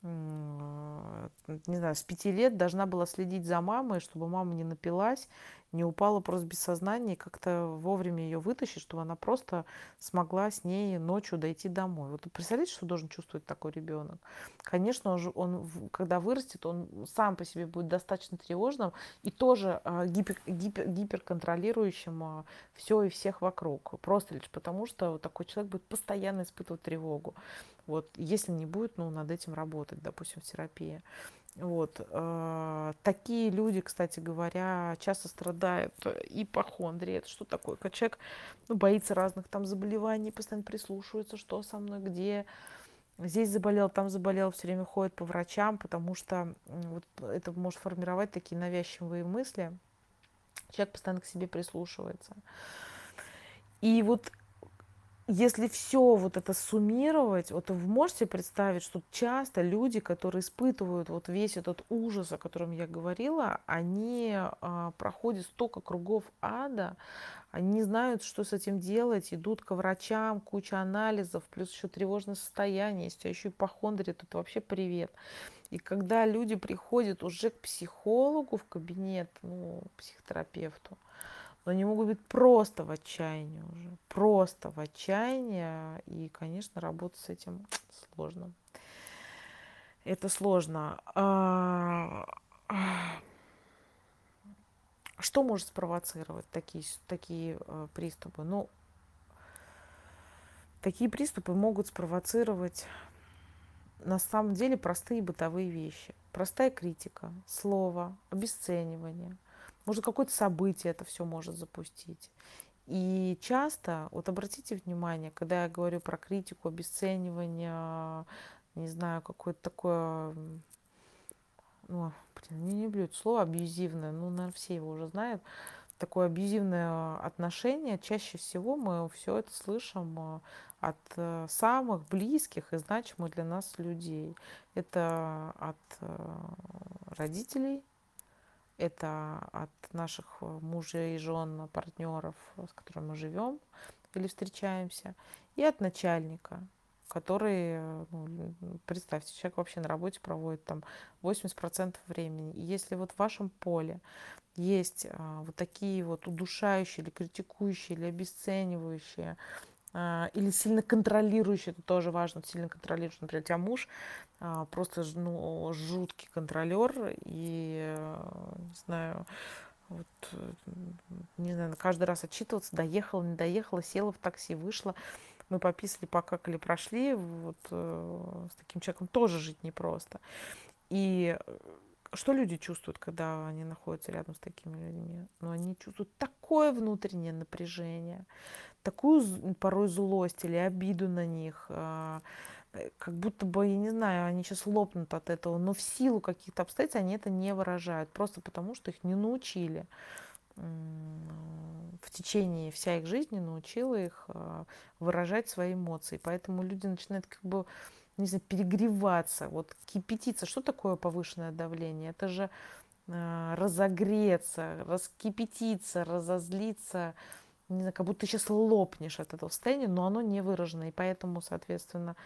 не знаю, с пяти лет должна была следить за мамой, чтобы мама не напилась, не упала просто без сознания, и как-то вовремя ее вытащить, чтобы она просто смогла с ней ночью дойти домой. Вот представляете, что должен чувствовать такой ребенок? Конечно, он, он когда вырастет, он сам по себе будет достаточно тревожным и тоже э, гипер, гипер, гиперконтролирующим э, все и всех вокруг. Просто лишь потому, что вот такой человек будет постоянно испытывать тревогу. Вот, если не будет, ну, над этим работать, допустим, в терапии. Вот. Э, такие люди, кстати говоря, часто страдают ипохондрией. Это что такое? Когда человек ну, боится разных там заболеваний, постоянно прислушивается, что со мной, где. Здесь заболел, там заболел, все время ходит по врачам, потому что вот это может формировать такие навязчивые мысли. Человек постоянно к себе прислушивается. И вот если все вот это суммировать, вот вы можете представить, что часто люди, которые испытывают вот весь этот ужас, о котором я говорила, они а, проходят столько кругов ада, они не знают, что с этим делать, идут к врачам, куча анализов, плюс еще тревожное состояние, есть а еще ипохондрия, тут вообще привет. И когда люди приходят уже к психологу в кабинет, ну, психотерапевту, но они могут быть просто в отчаянии уже, просто в отчаянии, и, конечно, работать с этим сложно. Это сложно. А, что может спровоцировать такие, такие э, приступы? Ну, такие приступы могут спровоцировать на самом деле простые бытовые вещи. Простая критика, слово, обесценивание – может, какое-то событие это все может запустить. И часто, вот обратите внимание, когда я говорю про критику, обесценивание, не знаю, какое-то такое, ну, блин, не люблю это слово абьюзивное, ну, наверное, все его уже знают, такое абьюзивное отношение, чаще всего мы все это слышим от самых близких и значимых для нас людей. Это от родителей, это от наших э, мужей, жен, партнеров, с которыми мы живем или встречаемся, и от начальника. который, ну, представьте, человек вообще на работе проводит там 80% времени. И если вот в вашем поле есть а, вот такие вот удушающие или критикующие или обесценивающие или сильно контролирующие, это тоже важно, сильно контролирующий, например, у тебя муж а, просто ну, жуткий контролер и, не знаю, вот, не знаю, каждый раз отчитываться, доехала, не доехала, села в такси, вышла, мы пописали, покакали, прошли, вот э, с таким человеком тоже жить непросто. И что люди чувствуют, когда они находятся рядом с такими людьми? Ну, они чувствуют такое внутреннее напряжение, такую порой злость или обиду на них, а, э, как будто бы, я не знаю, они сейчас лопнут от этого, но в силу каких-то обстоятельств они это не выражают, просто потому что их не научили в течение вся их жизни научила их а, выражать свои эмоции. Поэтому люди начинают как бы не знаю, перегреваться, вот кипятиться. Что такое повышенное давление? Это же э, разогреться, раскипятиться, разозлиться, не знаю, как будто ты сейчас лопнешь от этого состояния, но оно не выражено. И поэтому, соответственно,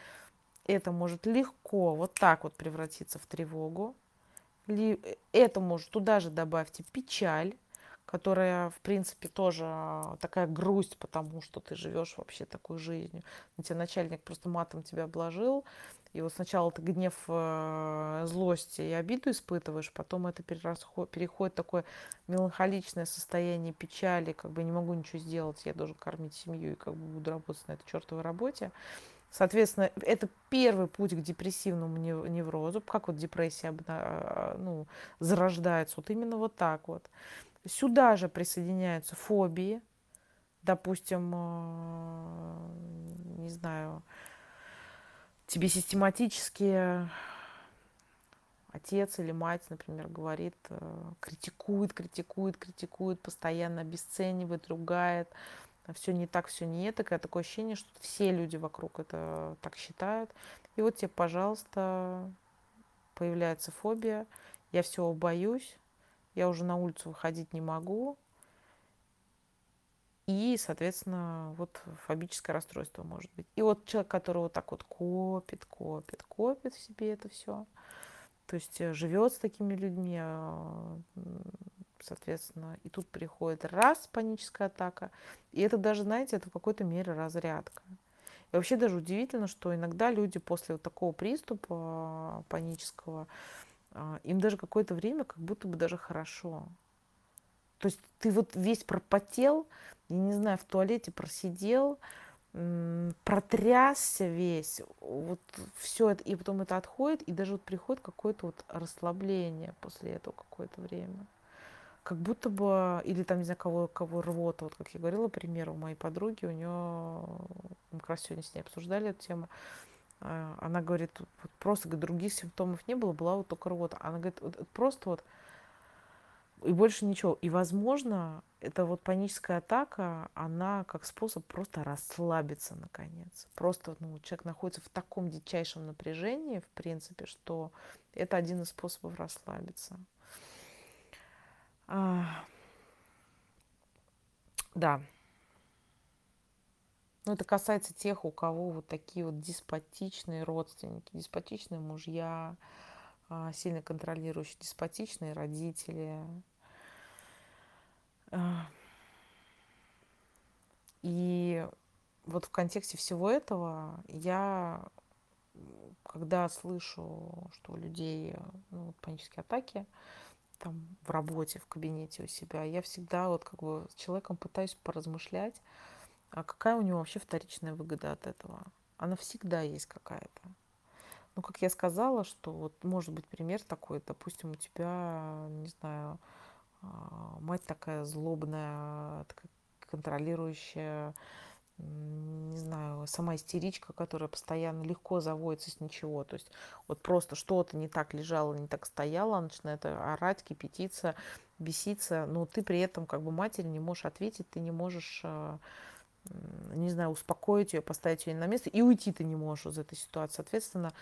это может легко вот так вот превратиться в тревогу. Э, это может туда же добавьте печаль, которая, в принципе, тоже а, такая грусть, потому что ты живешь вообще такой жизнью. На тебя начальник просто матом тебя обложил, и вот сначала ты гнев, э, злость и обиду испытываешь, потом это переходит в такое меланхоличное состояние печали, как бы не могу ничего сделать, я должен кормить семью и как бы буду работать на этой чертовой работе. Соответственно, это первый путь к депрессивному неврозу. Как вот депрессия а, ну, зарождается? Вот именно вот так вот. Сюда же присоединяются фобии, допустим, э, не знаю, тебе систематически отец или мать, например, говорит, э, критикует, критикует, критикует, постоянно обесценивает, ругает, все не так, все не это, такое ощущение, что все люди вокруг это так считают. И вот тебе, пожалуйста, появляется фобия, я всего боюсь, я уже на улицу выходить не могу. И, соответственно, вот фобическое расстройство может быть. И вот человек, который вот так вот копит, копит, копит в себе это все, то есть э, живет с такими людьми, а, соответственно, и тут приходит раз паническая атака, и это даже, знаете, это в какой-то мере разрядка. И вообще даже удивительно, что иногда люди после вот такого приступа а, панического, им даже какое-то время как будто бы даже хорошо. То есть ты вот весь пропотел, я не знаю, в туалете просидел, протрясся весь, вот все это, и потом это отходит, и даже вот приходит какое-то вот расслабление после этого какое-то время. Как будто бы, или там, не знаю, кого, кого рвота, вот как я говорила, пример у моей подруги, у нее, мы как раз сегодня с ней обсуждали эту тему, а, она говорит, просто говорит, других симптомов не было, была вот только рвота. Она говорит, вот, просто вот и больше ничего. И, возможно, эта вот паническая атака, она как способ просто расслабиться, наконец. Просто ну, человек находится в таком дичайшем напряжении, в принципе, что это один из способов расслабиться. А... Да. Ну, это касается тех, у кого вот такие вот деспотичные родственники, деспотичные мужья, а, сильно контролирующие, деспотичные родители. И вот в контексте всего этого я, когда слышу, что у людей ну, панические атаки, там в работе, в кабинете у себя, я всегда вот как бы с человеком пытаюсь поразмышлять, а какая у него вообще вторичная выгода от этого? Она всегда есть какая-то. Ну, как я сказала, что вот может быть пример такой, допустим, у тебя, не знаю, а, мать такая злобная, такая контролирующая, не знаю, сама истеричка, которая постоянно легко заводится с ничего. То есть вот просто что-то не так лежало, не так стояло, начинает орать, кипятиться, беситься, но ты при этом как бы матери не можешь ответить, ты не можешь а, не знаю, успокоить ее, поставить ее на место, и уйти ты не можешь из этой ситуации. Соответственно,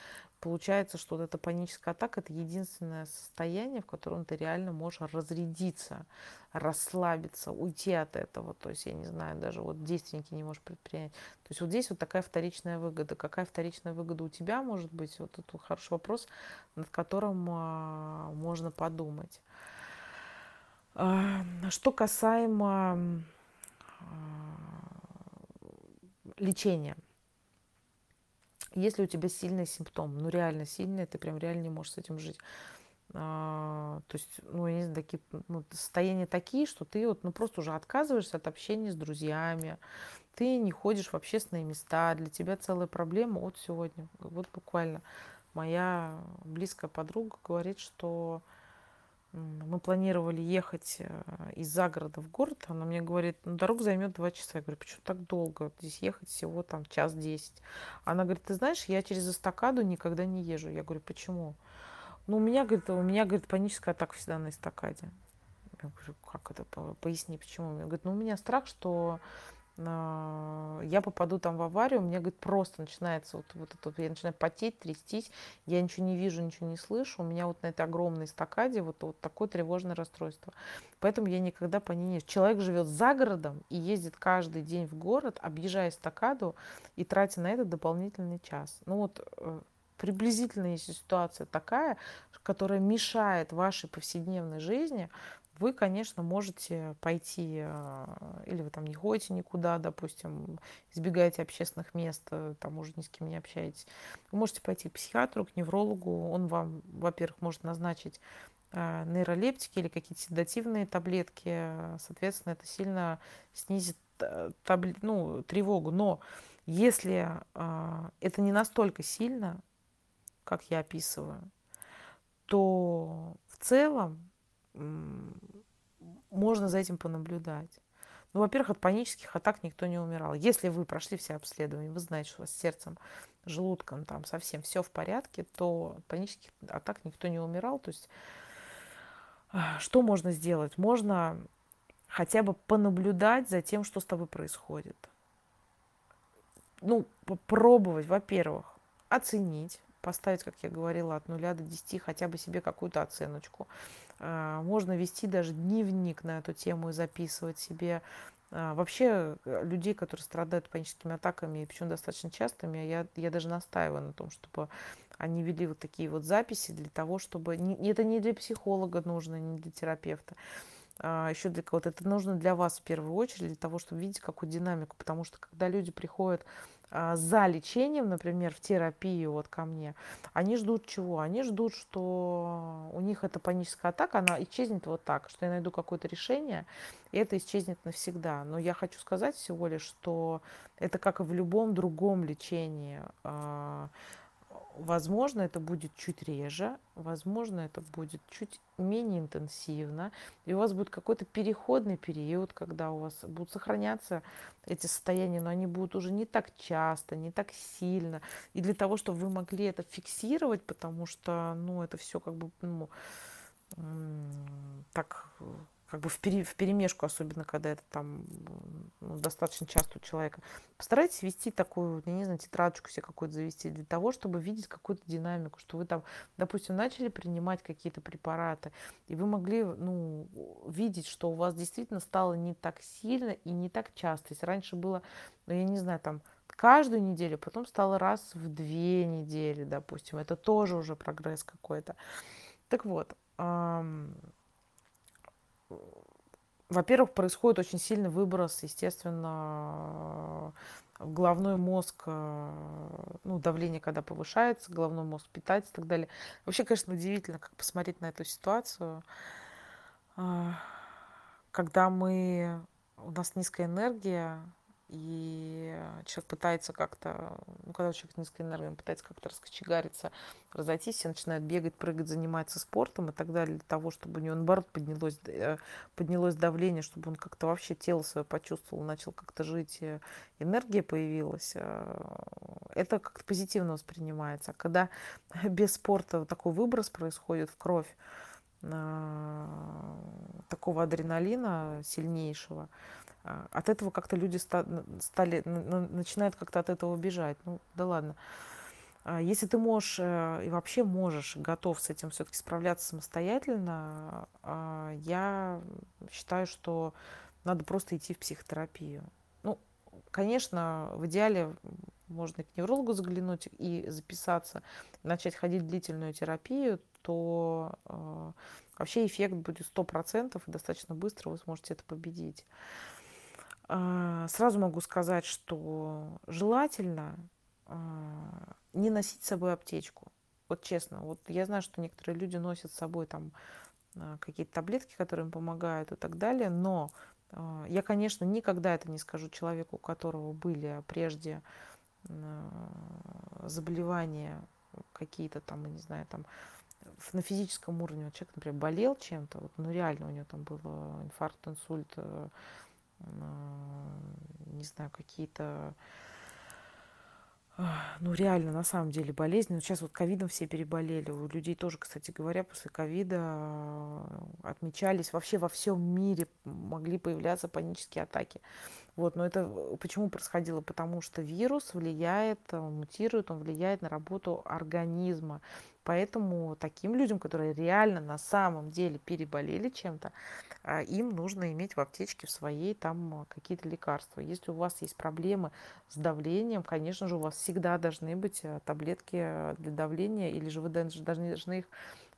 получается, что вот эта паническая атака – это единственное состояние, в котором ты реально можешь разрядиться, расслабиться, уйти от этого. То есть, я не знаю, даже вот действенники не можешь предпринять. То есть, вот здесь вот такая вторичная выгода. Какая вторичная выгода у тебя может быть? Вот это хороший вопрос, над которым а, можно подумать. А, что касаемо лечения. Если у тебя сильный симптом, ну реально сильный, ты прям реально не можешь с этим жить. А, то есть, ну, знаю, такие, ну, состояния такие, что ты вот, ну, просто уже отказываешься от общения с друзьями, ты не ходишь в общественные места, для тебя целая проблема вот сегодня. Вот буквально моя близкая подруга говорит, что мы планировали ехать э, из загорода в город. Она мне говорит, ну, дорога займет два часа. Я говорю, почему так долго? Здесь ехать всего там час десять. Она говорит, ты знаешь, я через эстакаду никогда не езжу. Я говорю, почему? Ну, у меня, говорит, у меня, говорит, паническая атака всегда на эстакаде. Я говорю, как это? Поясни, почему? Она говорит, ну, у меня страх, что я попаду там в аварию, меня, говорит, просто начинается вот, вот это, я начинаю потеть, трястись, я ничего не вижу, ничего не слышу, у меня вот на этой огромной стакаде вот, вот такое тревожное расстройство. Поэтому я никогда по ней не... Человек живет за городом и ездит каждый день в город, объезжая стакаду и тратя на это дополнительный час. Ну вот э, приблизительно если ситуация такая, которая мешает вашей повседневной жизни, вы, конечно, можете пойти, а, или вы там не ходите никуда, допустим, избегаете общественных мест, э, там уже ни с кем не общаетесь. Вы можете пойти к психиатру, к неврологу. Он вам, во-первых, может назначить а, нейролептики или какие-то седативные таблетки. Соответственно, это сильно снизит э, табли... ну, тревогу. Но если а, это не настолько сильно, как я описываю, то в целом можно за этим понаблюдать. Ну, во-первых, от панических атак никто не умирал. Если вы прошли все обследования, вы знаете, что у вас с сердцем, желудком, там совсем все в порядке, то от панических атак никто не умирал. То есть а, что можно сделать? Можно хотя бы понаблюдать за тем, что с тобой происходит. Ну, попробовать, во-первых, оценить, поставить, как я говорила, от нуля до 10 хотя бы себе какую-то оценочку. А, можно вести даже дневник на эту тему и записывать себе. А, вообще э, людей, которые страдают паническими атаками, причем достаточно частыми, я, я даже настаиваю на том, чтобы они вели вот такие вот записи для того, чтобы... Это не для психолога нужно, не для терапевта. А, еще для кого-то. Это нужно для вас в первую очередь, для того, чтобы видеть какую динамику. Потому что когда люди приходят а, за лечением, например, в терапию вот ко мне, они ждут чего? Они ждут, что у них эта паническая атака, она исчезнет вот так, что я найду какое-то решение, и это исчезнет навсегда. Но я хочу сказать всего лишь, что это как и в любом другом лечении. Возможно, это будет чуть реже, возможно, это будет чуть менее интенсивно, и у вас будет какой-то переходный период, когда у вас будут сохраняться эти состояния, но они будут уже не так часто, не так сильно. И для того, чтобы вы могли это фиксировать, потому что, ну, это все как бы, ну, так как бы в, пере, в перемешку, особенно когда это там ну, достаточно часто у человека. Постарайтесь вести такую, я не знаю, тетрадочку себе какую-то завести для того, чтобы видеть какую-то динамику, что вы там, допустим, начали принимать какие-то препараты, и вы могли ну, видеть, что у вас действительно стало не так сильно и не так часто. Если раньше было, ну, я не знаю, там каждую неделю, потом стало раз в две недели, допустим. Это тоже уже прогресс какой-то. Так вот, во-первых, происходит очень сильный выброс, естественно, в головной мозг, э, ну, давление, когда повышается, головной мозг питается и так далее. Вообще, конечно, удивительно, как посмотреть на эту ситуацию, а, когда мы, у нас низкая энергия, и человек пытается как-то, ну, когда человек низкой энергии, он пытается как-то раскочегариться, разойтись, все начинают бегать, прыгать, заниматься спортом и так далее, для того, чтобы у него, наоборот, поднялось, э, поднялось давление, чтобы он как-то вообще тело свое почувствовал, начал как-то жить, э, энергия появилась, э, это как-то позитивно воспринимается. А когда *laughs* без спорта такой выброс происходит в кровь, такого адреналина сильнейшего, а, от этого как-то люди стали, начинают как-то от этого бежать. Ну, да ладно. А, если ты можешь э, и вообще можешь, готов с этим все-таки справляться самостоятельно, а, я считаю, что надо просто идти в психотерапию. Ну, конечно, в идеале можно к неврологу заглянуть и записаться, начать ходить длительную терапию, то э, вообще эффект будет 100% и достаточно быстро вы сможете это победить. А, сразу могу сказать, что желательно а, не носить с собой аптечку. Вот честно, вот я знаю, что некоторые люди носят с собой там какие-то таблетки, которые им помогают и так далее, но я, конечно, никогда это не скажу человеку, у которого были прежде заболевания какие-то там, не знаю, там на физическом уровне вот человек, например, болел чем-то, вот, ну реально у него там был инфаркт, инсульт, э, не знаю, какие-то ну, реально, на самом деле, болезни. Вот сейчас вот ковидом все переболели. У людей тоже, кстати говоря, после ковида э, отмечались вообще во всем мире могли появляться панические атаки. Вот, но это э, почему происходило? Потому что вирус влияет, он мутирует, он влияет на работу организма. Поэтому таким людям, которые реально на самом деле переболели чем-то, а, им нужно иметь в аптечке в своей там какие-то лекарства. Если у вас есть проблемы с давлением, конечно же, у вас всегда должны быть э, таблетки для давления, или же вы должны, их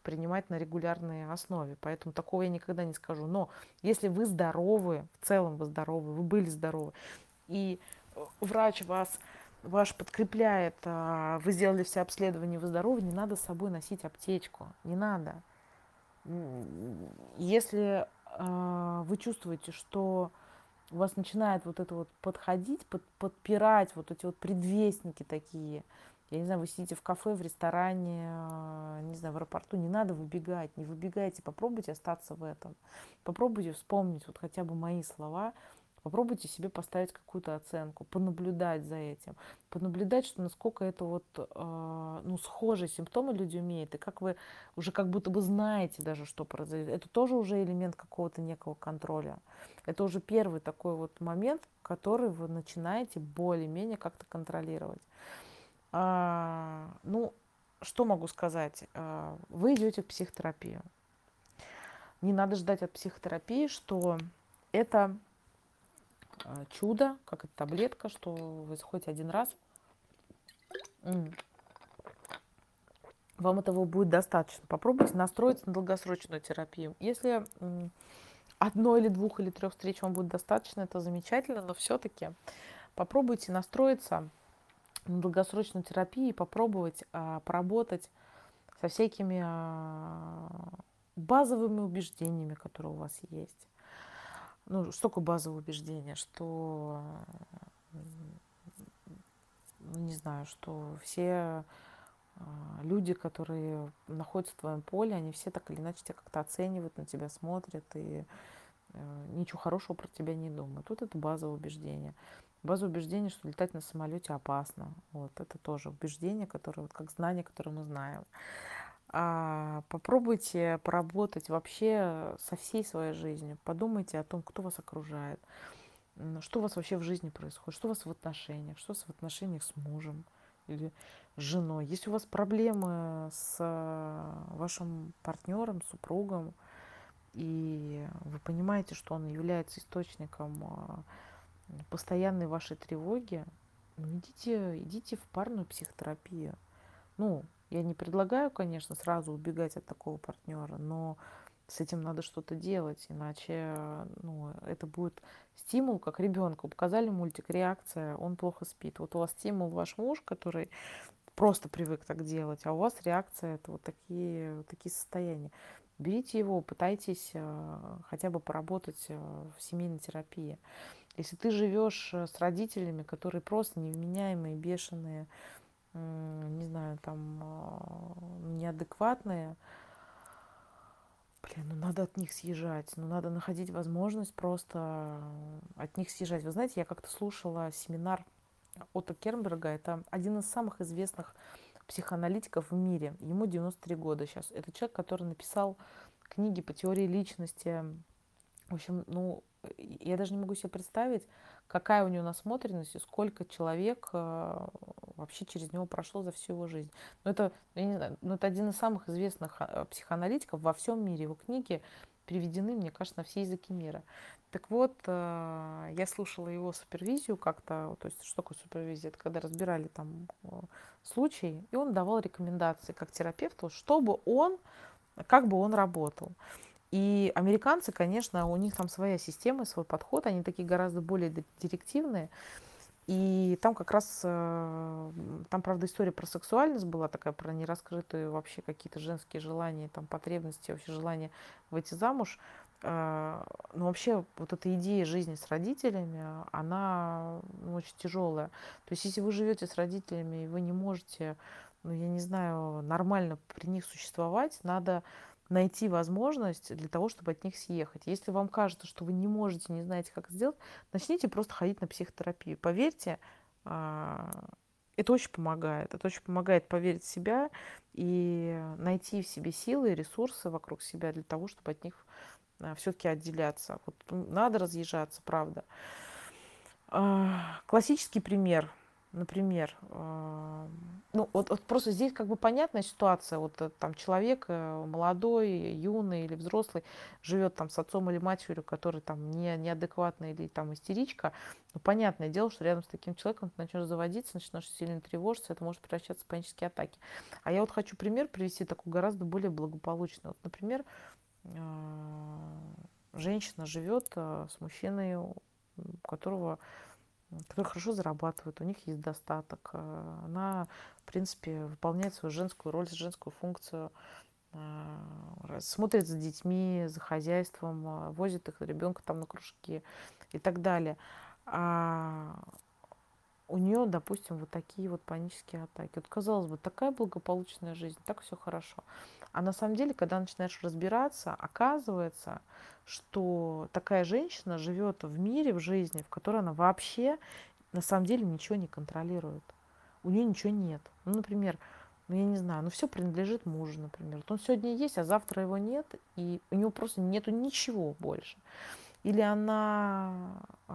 принимать на регулярной основе. Поэтому такого я никогда не скажу. Но если вы здоровы, в целом вы здоровы, вы были здоровы, и э, врач вас ваш подкрепляет, а, вы сделали все обследования, вы здоровы, не надо с собой носить аптечку, не надо. Если а, вы чувствуете, что у вас начинает вот это вот подходить, под, подпирать вот эти вот предвестники такие, я не знаю, вы сидите в кафе, в ресторане, а, не знаю, в аэропорту, не надо выбегать, не выбегайте, попробуйте остаться в этом. Попробуйте вспомнить вот хотя бы мои слова, Попробуйте себе поставить какую-то оценку, понаблюдать за этим, понаблюдать, что насколько это вот, э, ну, схожие симптомы люди имеют, и как вы уже как будто бы знаете даже, что произойдет. Это тоже уже элемент какого-то некого контроля. Это уже первый такой вот момент, который вы начинаете более-менее как-то контролировать. А, ну, что могу сказать? А, вы идете в психотерапию. Не надо ждать от психотерапии, что это чудо, как это таблетка, что вы заходите один раз. Вам этого будет достаточно. Попробуйте настроиться на долгосрочную терапию. Если одной или двух или трех встреч вам будет достаточно, это замечательно, но все-таки попробуйте настроиться на долгосрочную терапию и попробовать а, поработать со всякими а, базовыми убеждениями, которые у вас есть ну, что такое базовое убеждение, что, ну, не знаю, что все а, люди, которые находятся в твоем поле, они все так или иначе тебя как-то оценивают, на тебя смотрят и э, ничего хорошего про тебя не думают. Тут это базовое убеждение. Базовое убеждение, что летать на самолете опасно. Вот это тоже убеждение, которое, вот как знание, которое мы знаем. А, попробуйте поработать вообще со всей своей жизнью. Подумайте о том, кто вас окружает, что у вас вообще в жизни происходит, что у вас в отношениях, что в отношениях с мужем или с женой. Если у вас проблемы с вашим партнером, супругом, и вы понимаете, что он является источником а, постоянной вашей тревоги, ну идите, идите в парную психотерапию. Ну, я не предлагаю, конечно, сразу убегать от такого партнера, но с этим надо что-то делать, иначе ну, это будет стимул, как ребенку. Показали мультик, реакция, он плохо спит. Вот у вас стимул ваш муж, который просто привык так делать, а у вас реакция это вот такие, вот такие состояния. Берите его, пытайтесь э, хотя бы поработать э, в семейной терапии. Если ты живешь э, с родителями, которые просто невменяемые, бешеные, не знаю, там а, неадекватные, блин, ну надо от них съезжать, ну надо находить возможность просто от них съезжать. Вы знаете, я как-то слушала семинар Отто Кернберга, это один из самых известных психоаналитиков в мире, ему 93 года сейчас. Это человек, который написал книги по теории личности. В общем, ну, я даже не могу себе представить, какая у него насмотренность и сколько человек э, вообще через него прошло за всю его жизнь. Но ну, это, я не знаю, но ну, это один из самых известных э, психоаналитиков во всем мире. Его книги переведены, мне кажется, на все языки мира. Так вот, э, я слушала его супервизию как-то, то есть что такое супервизия? Это когда разбирали там случай, и он давал рекомендации как терапевту, чтобы он, как бы он работал. И американцы, конечно, у них там своя система, свой подход, они такие гораздо более директивные. И там как раз, э, там, правда, история про сексуальность была такая, про нераскрытые вообще какие-то женские желания, там, потребности, вообще желание выйти замуж. Э, но вообще вот эта идея жизни с родителями, она ну, очень тяжелая. То есть если вы живете с родителями, и вы не можете, ну, я не знаю, нормально при них существовать, надо найти возможность для того, чтобы от них съехать. Если вам кажется, что вы не можете, не знаете, как сделать, начните просто ходить на психотерапию. Поверьте, а, это очень помогает. Это очень помогает поверить в себя и найти в себе силы и ресурсы вокруг себя для того, чтобы от них а, все-таки отделяться. Вот надо разъезжаться, правда. А, классический пример – например, э, ну вот, вот просто здесь как бы понятная ситуация, вот э, там человек э, молодой, юный или взрослый живет там с отцом или матерью, который там не, неадекватный или там истеричка, ну понятное дело, что рядом с таким человеком ты начнешь заводиться, начнешь сильно тревожиться, это может превращаться в панические атаки. А я вот хочу пример привести такой гораздо более благополучный. Вот, например, женщина живет с мужчиной, у которого которые хорошо зарабатывают, у них есть достаток. Э, она, в принципе, выполняет свою женскую роль, женскую функцию, э, смотрит за детьми, за хозяйством, э, возит их ребенка там на кружки и так далее. А у нее, допустим, вот такие вот панические атаки. Вот казалось бы, такая благополучная жизнь, так все хорошо. А на самом деле, когда начинаешь разбираться, оказывается, что такая женщина живет в мире, в жизни, в которой она вообще на самом деле ничего не контролирует. У нее ничего нет. Ну, например, ну, я не знаю, ну, все принадлежит мужу, например. Вот он сегодня есть, а завтра его нет, и у него просто нету ничего больше. Или она э,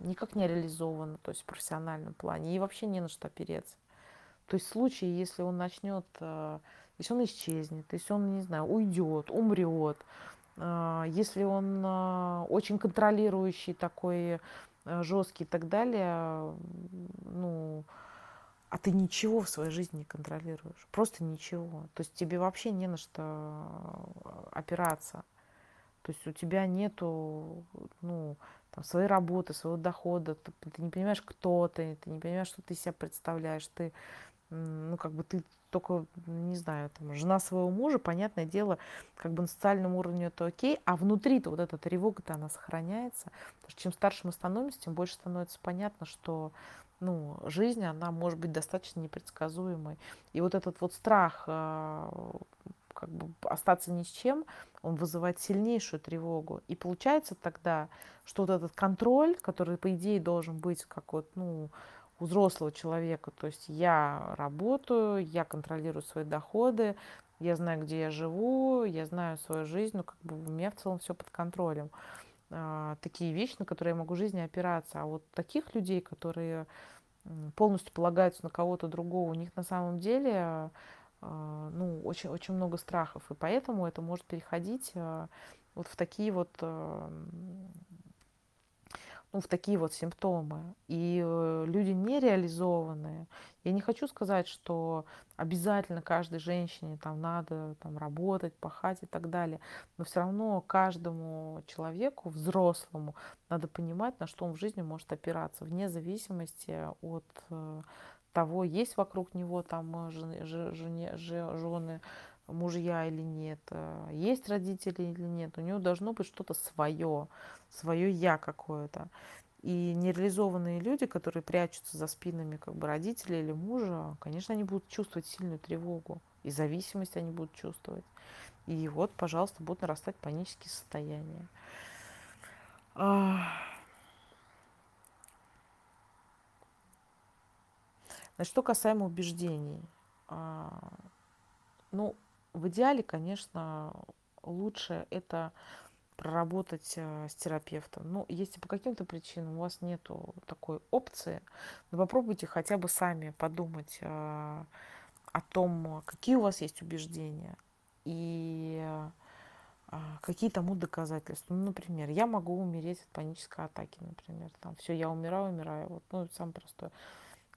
никак не реализована, то есть в профессиональном плане, и вообще не на что опереться. То есть в случае, если он начнет, э, если он исчезнет, если он, не знаю, уйдет, умрет, а, если он а, очень контролирующий такой жесткий и так далее, ну, а ты ничего в своей жизни не контролируешь. Просто ничего. То есть тебе вообще не на что опираться. То есть у тебя нету, ну, там, своей работы, своего дохода, ты, ты не понимаешь, кто ты, ты не понимаешь, что ты себя представляешь, ты, ну, как бы ты только, не знаю, там, жена своего мужа, понятное дело, как бы на социальном уровне это окей, а внутри-то вот эта тревога-то она сохраняется. Потому что чем старше мы становимся, тем больше становится понятно, что ну, жизнь, она может быть достаточно непредсказуемой. И вот этот вот страх э, как бы остаться ни с чем, он вызывает сильнейшую тревогу. И получается тогда, что вот этот контроль, который, по идее, должен быть как вот, ну, у взрослого человека. То есть я работаю, я контролирую свои доходы, я знаю, где я живу, я знаю свою жизнь, ну, как бы у меня в целом все под контролем. А, такие вещи, на которые я могу в жизни опираться. А вот таких людей, которые полностью полагаются на кого-то другого, у них на самом деле ну, очень, очень много страхов. И поэтому это может переходить а, вот в такие вот ну, в такие вот симптомы. И э, люди нереализованные. Я не хочу сказать, что обязательно каждой женщине там надо там, работать, пахать и так далее. Но все равно каждому человеку, взрослому, надо понимать, на что он в жизни может опираться, вне зависимости от э, того, есть вокруг него там э, жены, жены, жены мужья или нет, есть родители или нет. У него должно быть что-то свое свое я какое-то. И нереализованные люди, которые прячутся за спинами как бы родителей или мужа, конечно, они будут чувствовать сильную тревогу. И зависимость они будут чувствовать. И вот, пожалуйста, будут нарастать панические состояния. Значит, что касаемо убеждений. А, ну, в идеале, конечно, лучше это проработать э, с терапевтом. Ну, если по каким-то причинам у вас нету такой опции, ну, попробуйте хотя бы сами подумать э, о том, какие у вас есть убеждения и э, какие тому доказательства. Ну, например, я могу умереть от панической атаки, например. Там, все, я умираю, умираю. Вот, ну, самое простое.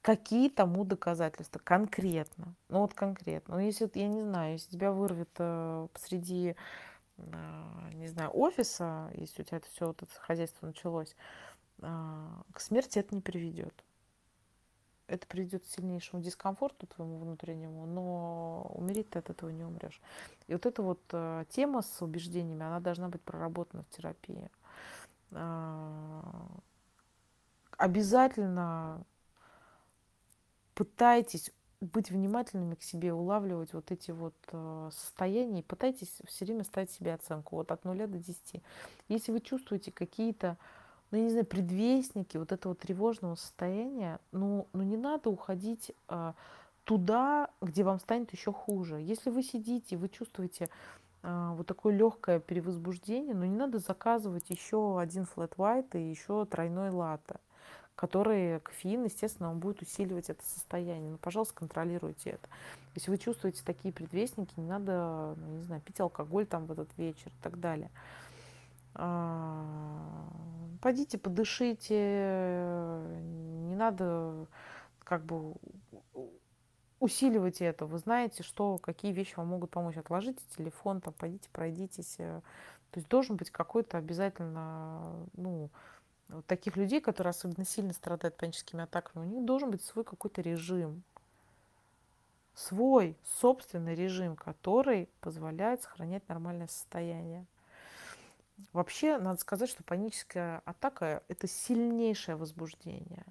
Какие тому доказательства? Конкретно. Ну, вот конкретно. Ну, если, я не знаю, если тебя вырвет э, посреди а, не знаю, офиса, если у тебя это все вот это хозяйство началось, а, к смерти это не приведет. Это приведет к сильнейшему дискомфорту твоему внутреннему, но умереть ты от этого не умрешь. И вот эта вот а, тема с убеждениями, она должна быть проработана в терапии. Обязательно пытайтесь быть внимательными к себе, улавливать вот эти вот э, состояния и пытайтесь все время ставить себе оценку вот от 0 до 10. Если вы чувствуете какие-то, ну, я не знаю, предвестники вот этого тревожного состояния, ну, ну не надо уходить э, туда, где вам станет еще хуже. Если вы сидите, вы чувствуете э, вот такое легкое перевозбуждение, ну не надо заказывать еще один флэт white и еще тройной латте который кофеин, естественно, он будет усиливать это состояние. Ну, пожалуйста, контролируйте это. Если вы чувствуете такие предвестники, не надо, ну, не знаю, пить алкоголь там в этот вечер и так далее. А, пойдите, подышите, не надо как бы усиливать это. Вы знаете, что, какие вещи вам могут помочь. Отложите телефон, там, пойдите, пройдитесь. То есть должен быть какой-то обязательно, ну, вот таких людей, которые особенно сильно страдают паническими атаками, у них должен быть свой какой-то режим. Свой собственный режим, который позволяет сохранять нормальное состояние. Вообще, надо сказать, что паническая атака – это сильнейшее возбуждение.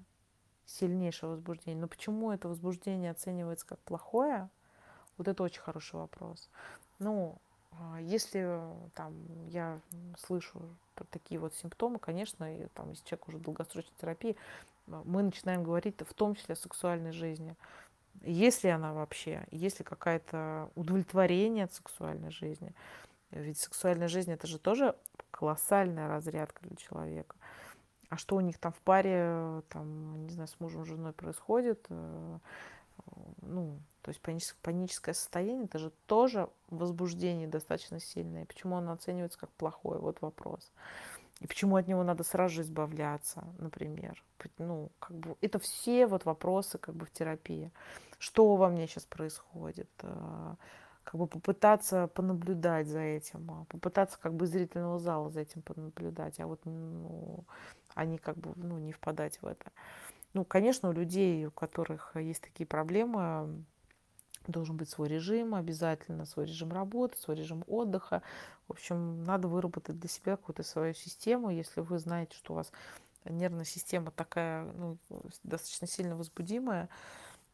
Сильнейшее возбуждение. Но почему это возбуждение оценивается как плохое? Вот это очень хороший вопрос. Ну, если там я слышу такие вот симптомы, конечно, и, там, если человек уже в долгосрочной терапии, а, мы начинаем говорить в том числе о сексуальной жизни. Есть ли она вообще? Есть ли какое-то удовлетворение от сексуальной жизни? Ведь сексуальная жизнь это же тоже колоссальная разрядка для человека. А что у них там в паре, там, не знаю, с мужем, женой происходит, э, ну, то есть паническое состояние, это же тоже возбуждение достаточно сильное. Почему оно оценивается как плохое? Вот вопрос. И почему от него надо сразу же избавляться, например. Ну, как бы, это все вот вопросы как бы в терапии. Что во мне сейчас происходит? А, как бы попытаться понаблюдать за этим, а, попытаться как бы зрительного зала за этим понаблюдать, а вот ну, они как бы ну, не впадать в это. Ну, конечно, у людей, у которых есть такие проблемы, должен быть свой режим обязательно, свой режим работы, свой режим отдыха. В общем, надо выработать для себя какую-то свою систему. Если вы знаете, что у вас нервная система такая ну, достаточно сильно возбудимая,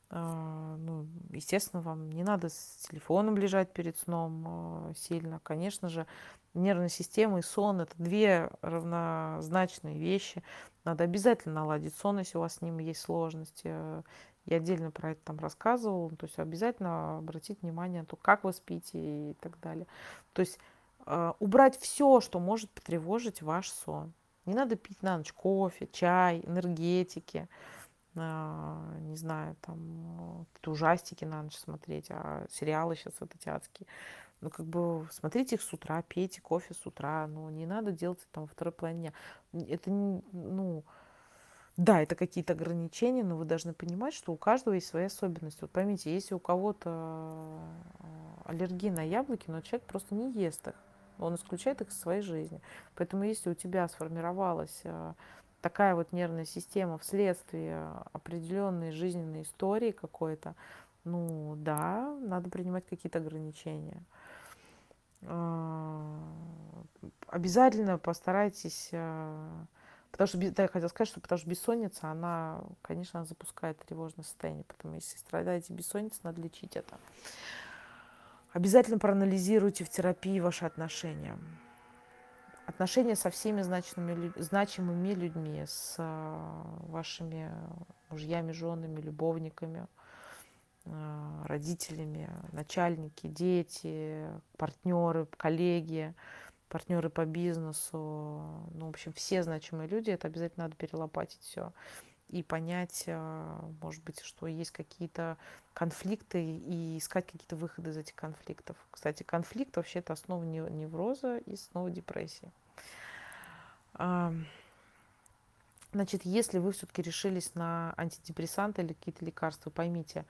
э, ну, естественно, вам не надо с телефоном лежать перед сном э, сильно. Конечно же, нервная система и сон – это две равнозначные вещи. Надо обязательно наладить сон, если у вас с ним есть сложности. Я отдельно про это там рассказывала. То есть обязательно обратить внимание на то, как вы спите и так далее. То есть э, убрать все, что может потревожить ваш сон. Не надо пить на ночь кофе, чай, энергетики, э, не знаю, там ужастики на ночь смотреть, а сериалы сейчас вот эти адские. Ну, как бы смотрите их с утра, пейте кофе с утра, но не надо делать это там во второй половине Это, ну, да, это какие-то ограничения, но вы должны понимать, что у каждого есть свои особенности. Вот поймите, если у кого-то э, аллергия на яблоки, но человек просто не ест их, он исключает их из своей жизни. Поэтому если у тебя сформировалась э, такая вот нервная система вследствие определенной жизненной истории какой-то, ну да, надо принимать какие-то ограничения. Э, обязательно постарайтесь Потому что, да, я хотела сказать, что потому что бессонница, она, конечно, запускает тревожное состояние. Поэтому, если страдаете бессонницей, надо лечить это. Обязательно проанализируйте в терапии ваши отношения. Отношения со всеми значимыми, значимыми людьми, с а, вашими мужьями, женами, любовниками, а, родителями, начальники, дети, партнеры, коллеги, партнеры по бизнесу, ну, в общем, все значимые люди, это обязательно надо перелопатить все и понять, а, может быть, что есть какие-то конфликты и искать какие-то выходы из этих конфликтов. Кстати, конфликт вообще это основа невроза и основа депрессии. Значит, если вы все-таки решились на антидепрессанты или какие-то лекарства, поймите,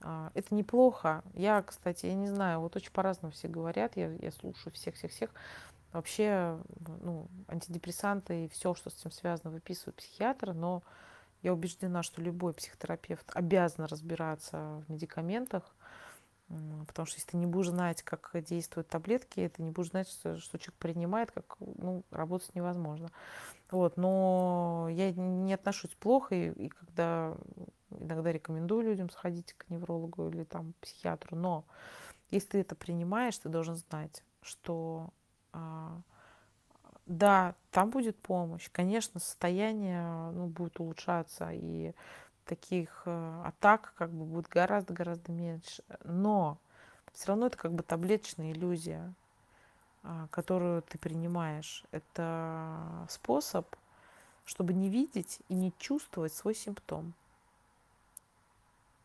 а, это неплохо. Я, кстати, я не знаю, вот очень по-разному все говорят, я, я слушаю всех-всех-всех. Вообще, ну, антидепрессанты и все, что с этим связано, выписывают психиатры, но я убеждена, что любой психотерапевт обязан разбираться в медикаментах, потому что если ты не будешь знать, как действуют таблетки, ты не будешь знать, что, что человек принимает, как ну, работать невозможно. Вот, но я не отношусь плохо, и, и когда иногда рекомендую людям сходить к неврологу или там психиатру, но если ты это принимаешь, ты должен знать, что да, там будет помощь. Конечно, состояние ну, будет улучшаться, и таких э, атак как бы будет гораздо-гораздо меньше. Но все равно это как бы таблеточная иллюзия, а, которую ты принимаешь. Это способ, чтобы не видеть и не чувствовать свой симптом.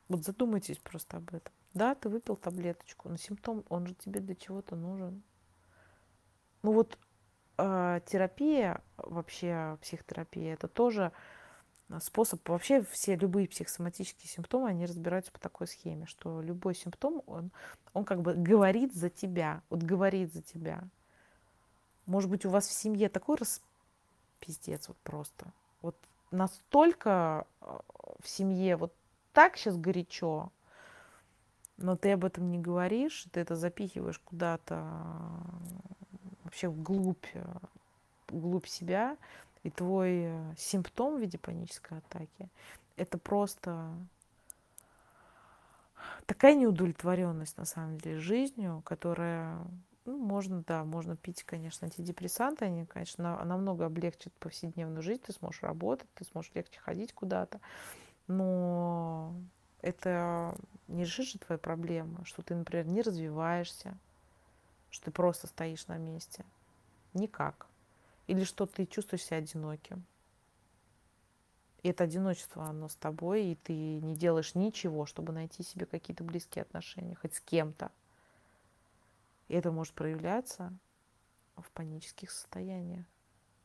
Вот задумайтесь просто об этом. Да, ты выпил таблеточку, но симптом, он же тебе для чего-то нужен. Ну вот э, терапия, вообще психотерапия, это тоже способ, вообще все любые психосоматические симптомы, они разбираются по такой схеме, что любой симптом, он, он как бы говорит за тебя, вот говорит за тебя. Может быть, у вас в семье такой раз пиздец вот просто. Вот настолько а, в семье вот так сейчас горячо, но ты об этом не говоришь, ты это запихиваешь куда-то вообще вглубь, вглубь себя, и твой э, симптом в виде панической атаки – это просто такая неудовлетворенность на самом деле жизнью, которая ну, можно, да, можно пить, конечно, антидепрессанты, они, конечно, намного облегчат повседневную жизнь, ты сможешь работать, ты сможешь легче ходить куда-то, но это не решит же твои проблемы, что ты, например, не развиваешься, что ты просто стоишь на месте. Никак. Или что ты чувствуешь себя одиноким. И это одиночество, оно с тобой, и ты не делаешь ничего, чтобы найти себе какие-то близкие отношения, хоть с кем-то. И это может проявляться в панических состояниях.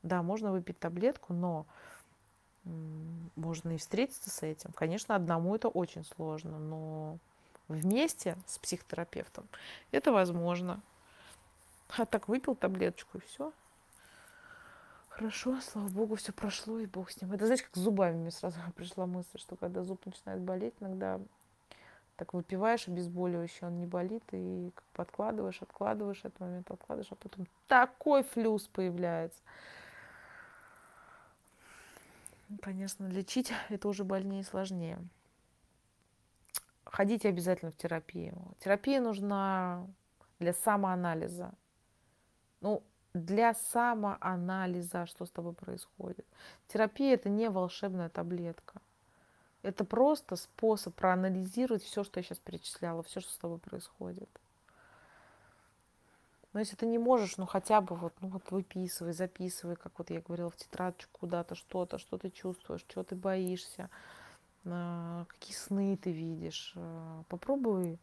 Да, можно выпить таблетку, но можно и встретиться с этим. Конечно, одному это очень сложно, но вместе с психотерапевтом это возможно. А так выпил таблеточку и все. Хорошо, слава богу, все прошло, и бог с ним. Это, знаете, как с зубами мне сразу *laughs* пришла мысль, что когда зуб начинает болеть, иногда так выпиваешь обезболивающее, он не болит, и как бы откладываешь, откладываешь этот момент, откладываешь, а потом такой флюс появляется. Конечно, лечить это уже больнее и сложнее. Ходите обязательно в терапию. Терапия нужна для самоанализа. Ну, для самоанализа, что с тобой происходит. Терапия это не волшебная таблетка. Это просто способ проанализировать все, что я сейчас перечисляла, все, что с тобой происходит. Но если ты не можешь, ну хотя бы вот, ну вот выписывай, записывай, как вот я говорила, в тетрадочку куда-то что-то, что ты чувствуешь, что ты боишься, а, какие сны ты видишь. А, попробуй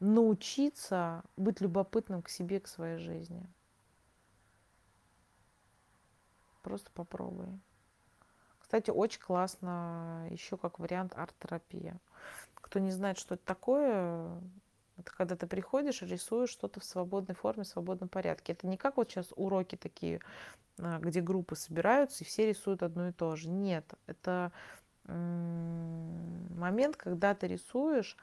научиться быть любопытным к себе, к своей жизни. Просто попробуй. Кстати, очень классно еще как вариант арт-терапия. Кто не знает, что это такое, это когда ты приходишь и рисуешь что-то в свободной форме, в свободном порядке. Это не как вот сейчас уроки такие, а, где группы собираются и все рисуют одно и то же. Нет, это момент, когда ты рисуешь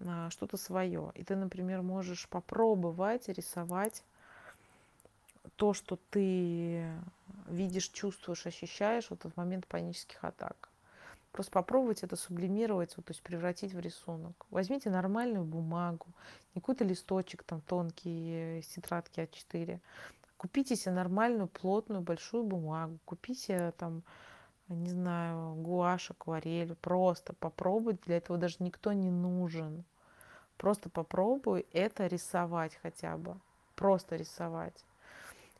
а, что-то свое. И ты, например, можешь попробовать рисовать то, что ты видишь, чувствуешь, ощущаешь вот в момент панических атак. Просто попробовать это сублимировать, вот, то есть превратить в рисунок. Возьмите нормальную бумагу, не какой-то листочек там тонкий из тетрадки А4. Купите себе нормальную, плотную, большую бумагу. Купите там не знаю, гуашь, акварель. Просто попробуй. Для этого даже никто не нужен. Просто попробуй это рисовать хотя бы. Просто рисовать.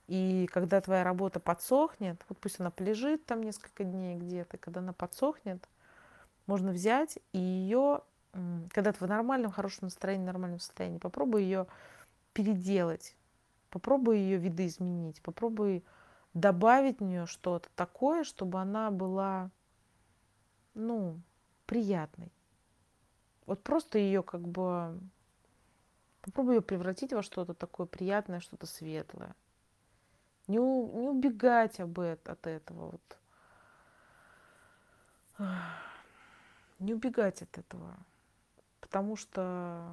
И когда твоя работа подсохнет, вот пусть она полежит там несколько дней где-то, когда она подсохнет, можно взять и ее, когда ты в нормальном, хорошем настроении, нормальном состоянии, попробуй ее переделать, попробуй ее видоизменить, попробуй добавить в нее что-то такое, чтобы она была, ну, приятной. Вот просто ее как бы попробуй ее превратить во что-то такое приятное, что-то светлое. Не, у, не убегать об от этого. Вот. Не убегать от этого. Потому что,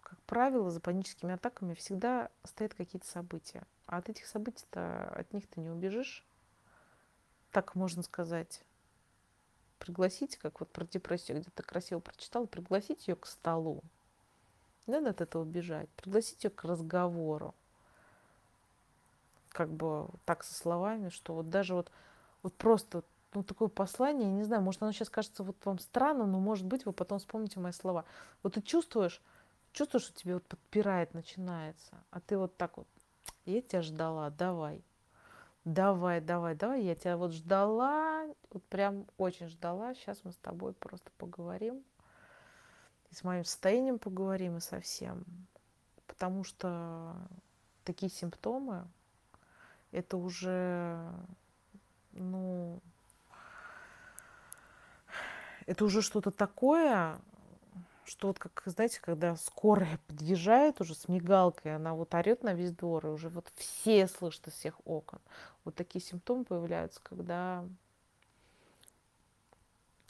как правило, за паническими атаками всегда стоят какие-то события. А от этих событий-то, от них ты не убежишь. Так можно сказать. Пригласить, как вот про депрессию где-то красиво прочитал, пригласить ее к столу. Не надо от этого бежать. Пригласить ее к разговору как бы так со словами, что вот даже вот, вот просто ну, такое послание, не знаю, может, оно сейчас кажется вот вам странным, но, может быть, вы потом вспомните мои слова. Вот ты чувствуешь, чувствуешь, что тебе вот подпирает, начинается, а ты вот так вот, я тебя ждала, давай, давай, давай, давай, я тебя вот ждала, вот прям очень ждала, сейчас мы с тобой просто поговорим, и с моим состоянием поговорим, и со всем, потому что такие симптомы, это уже, ну, это уже что-то такое, что вот как, знаете, когда скорая *laughs* подъезжает уже с мигалкой, она вот орет на весь двор, и уже вот все слышат из всех окон. Вот такие симптомы появляются, когда,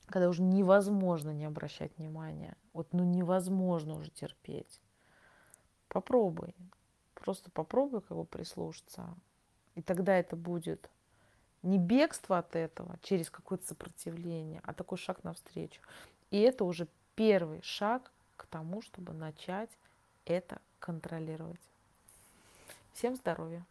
когда уже невозможно не обращать внимания. Вот ну невозможно уже терпеть. Попробуй. Просто попробуй как бы прислушаться. И тогда это будет не бегство от этого через какое-то сопротивление, а такой шаг навстречу. И это уже первый шаг к тому, чтобы начать это контролировать. Всем здоровья!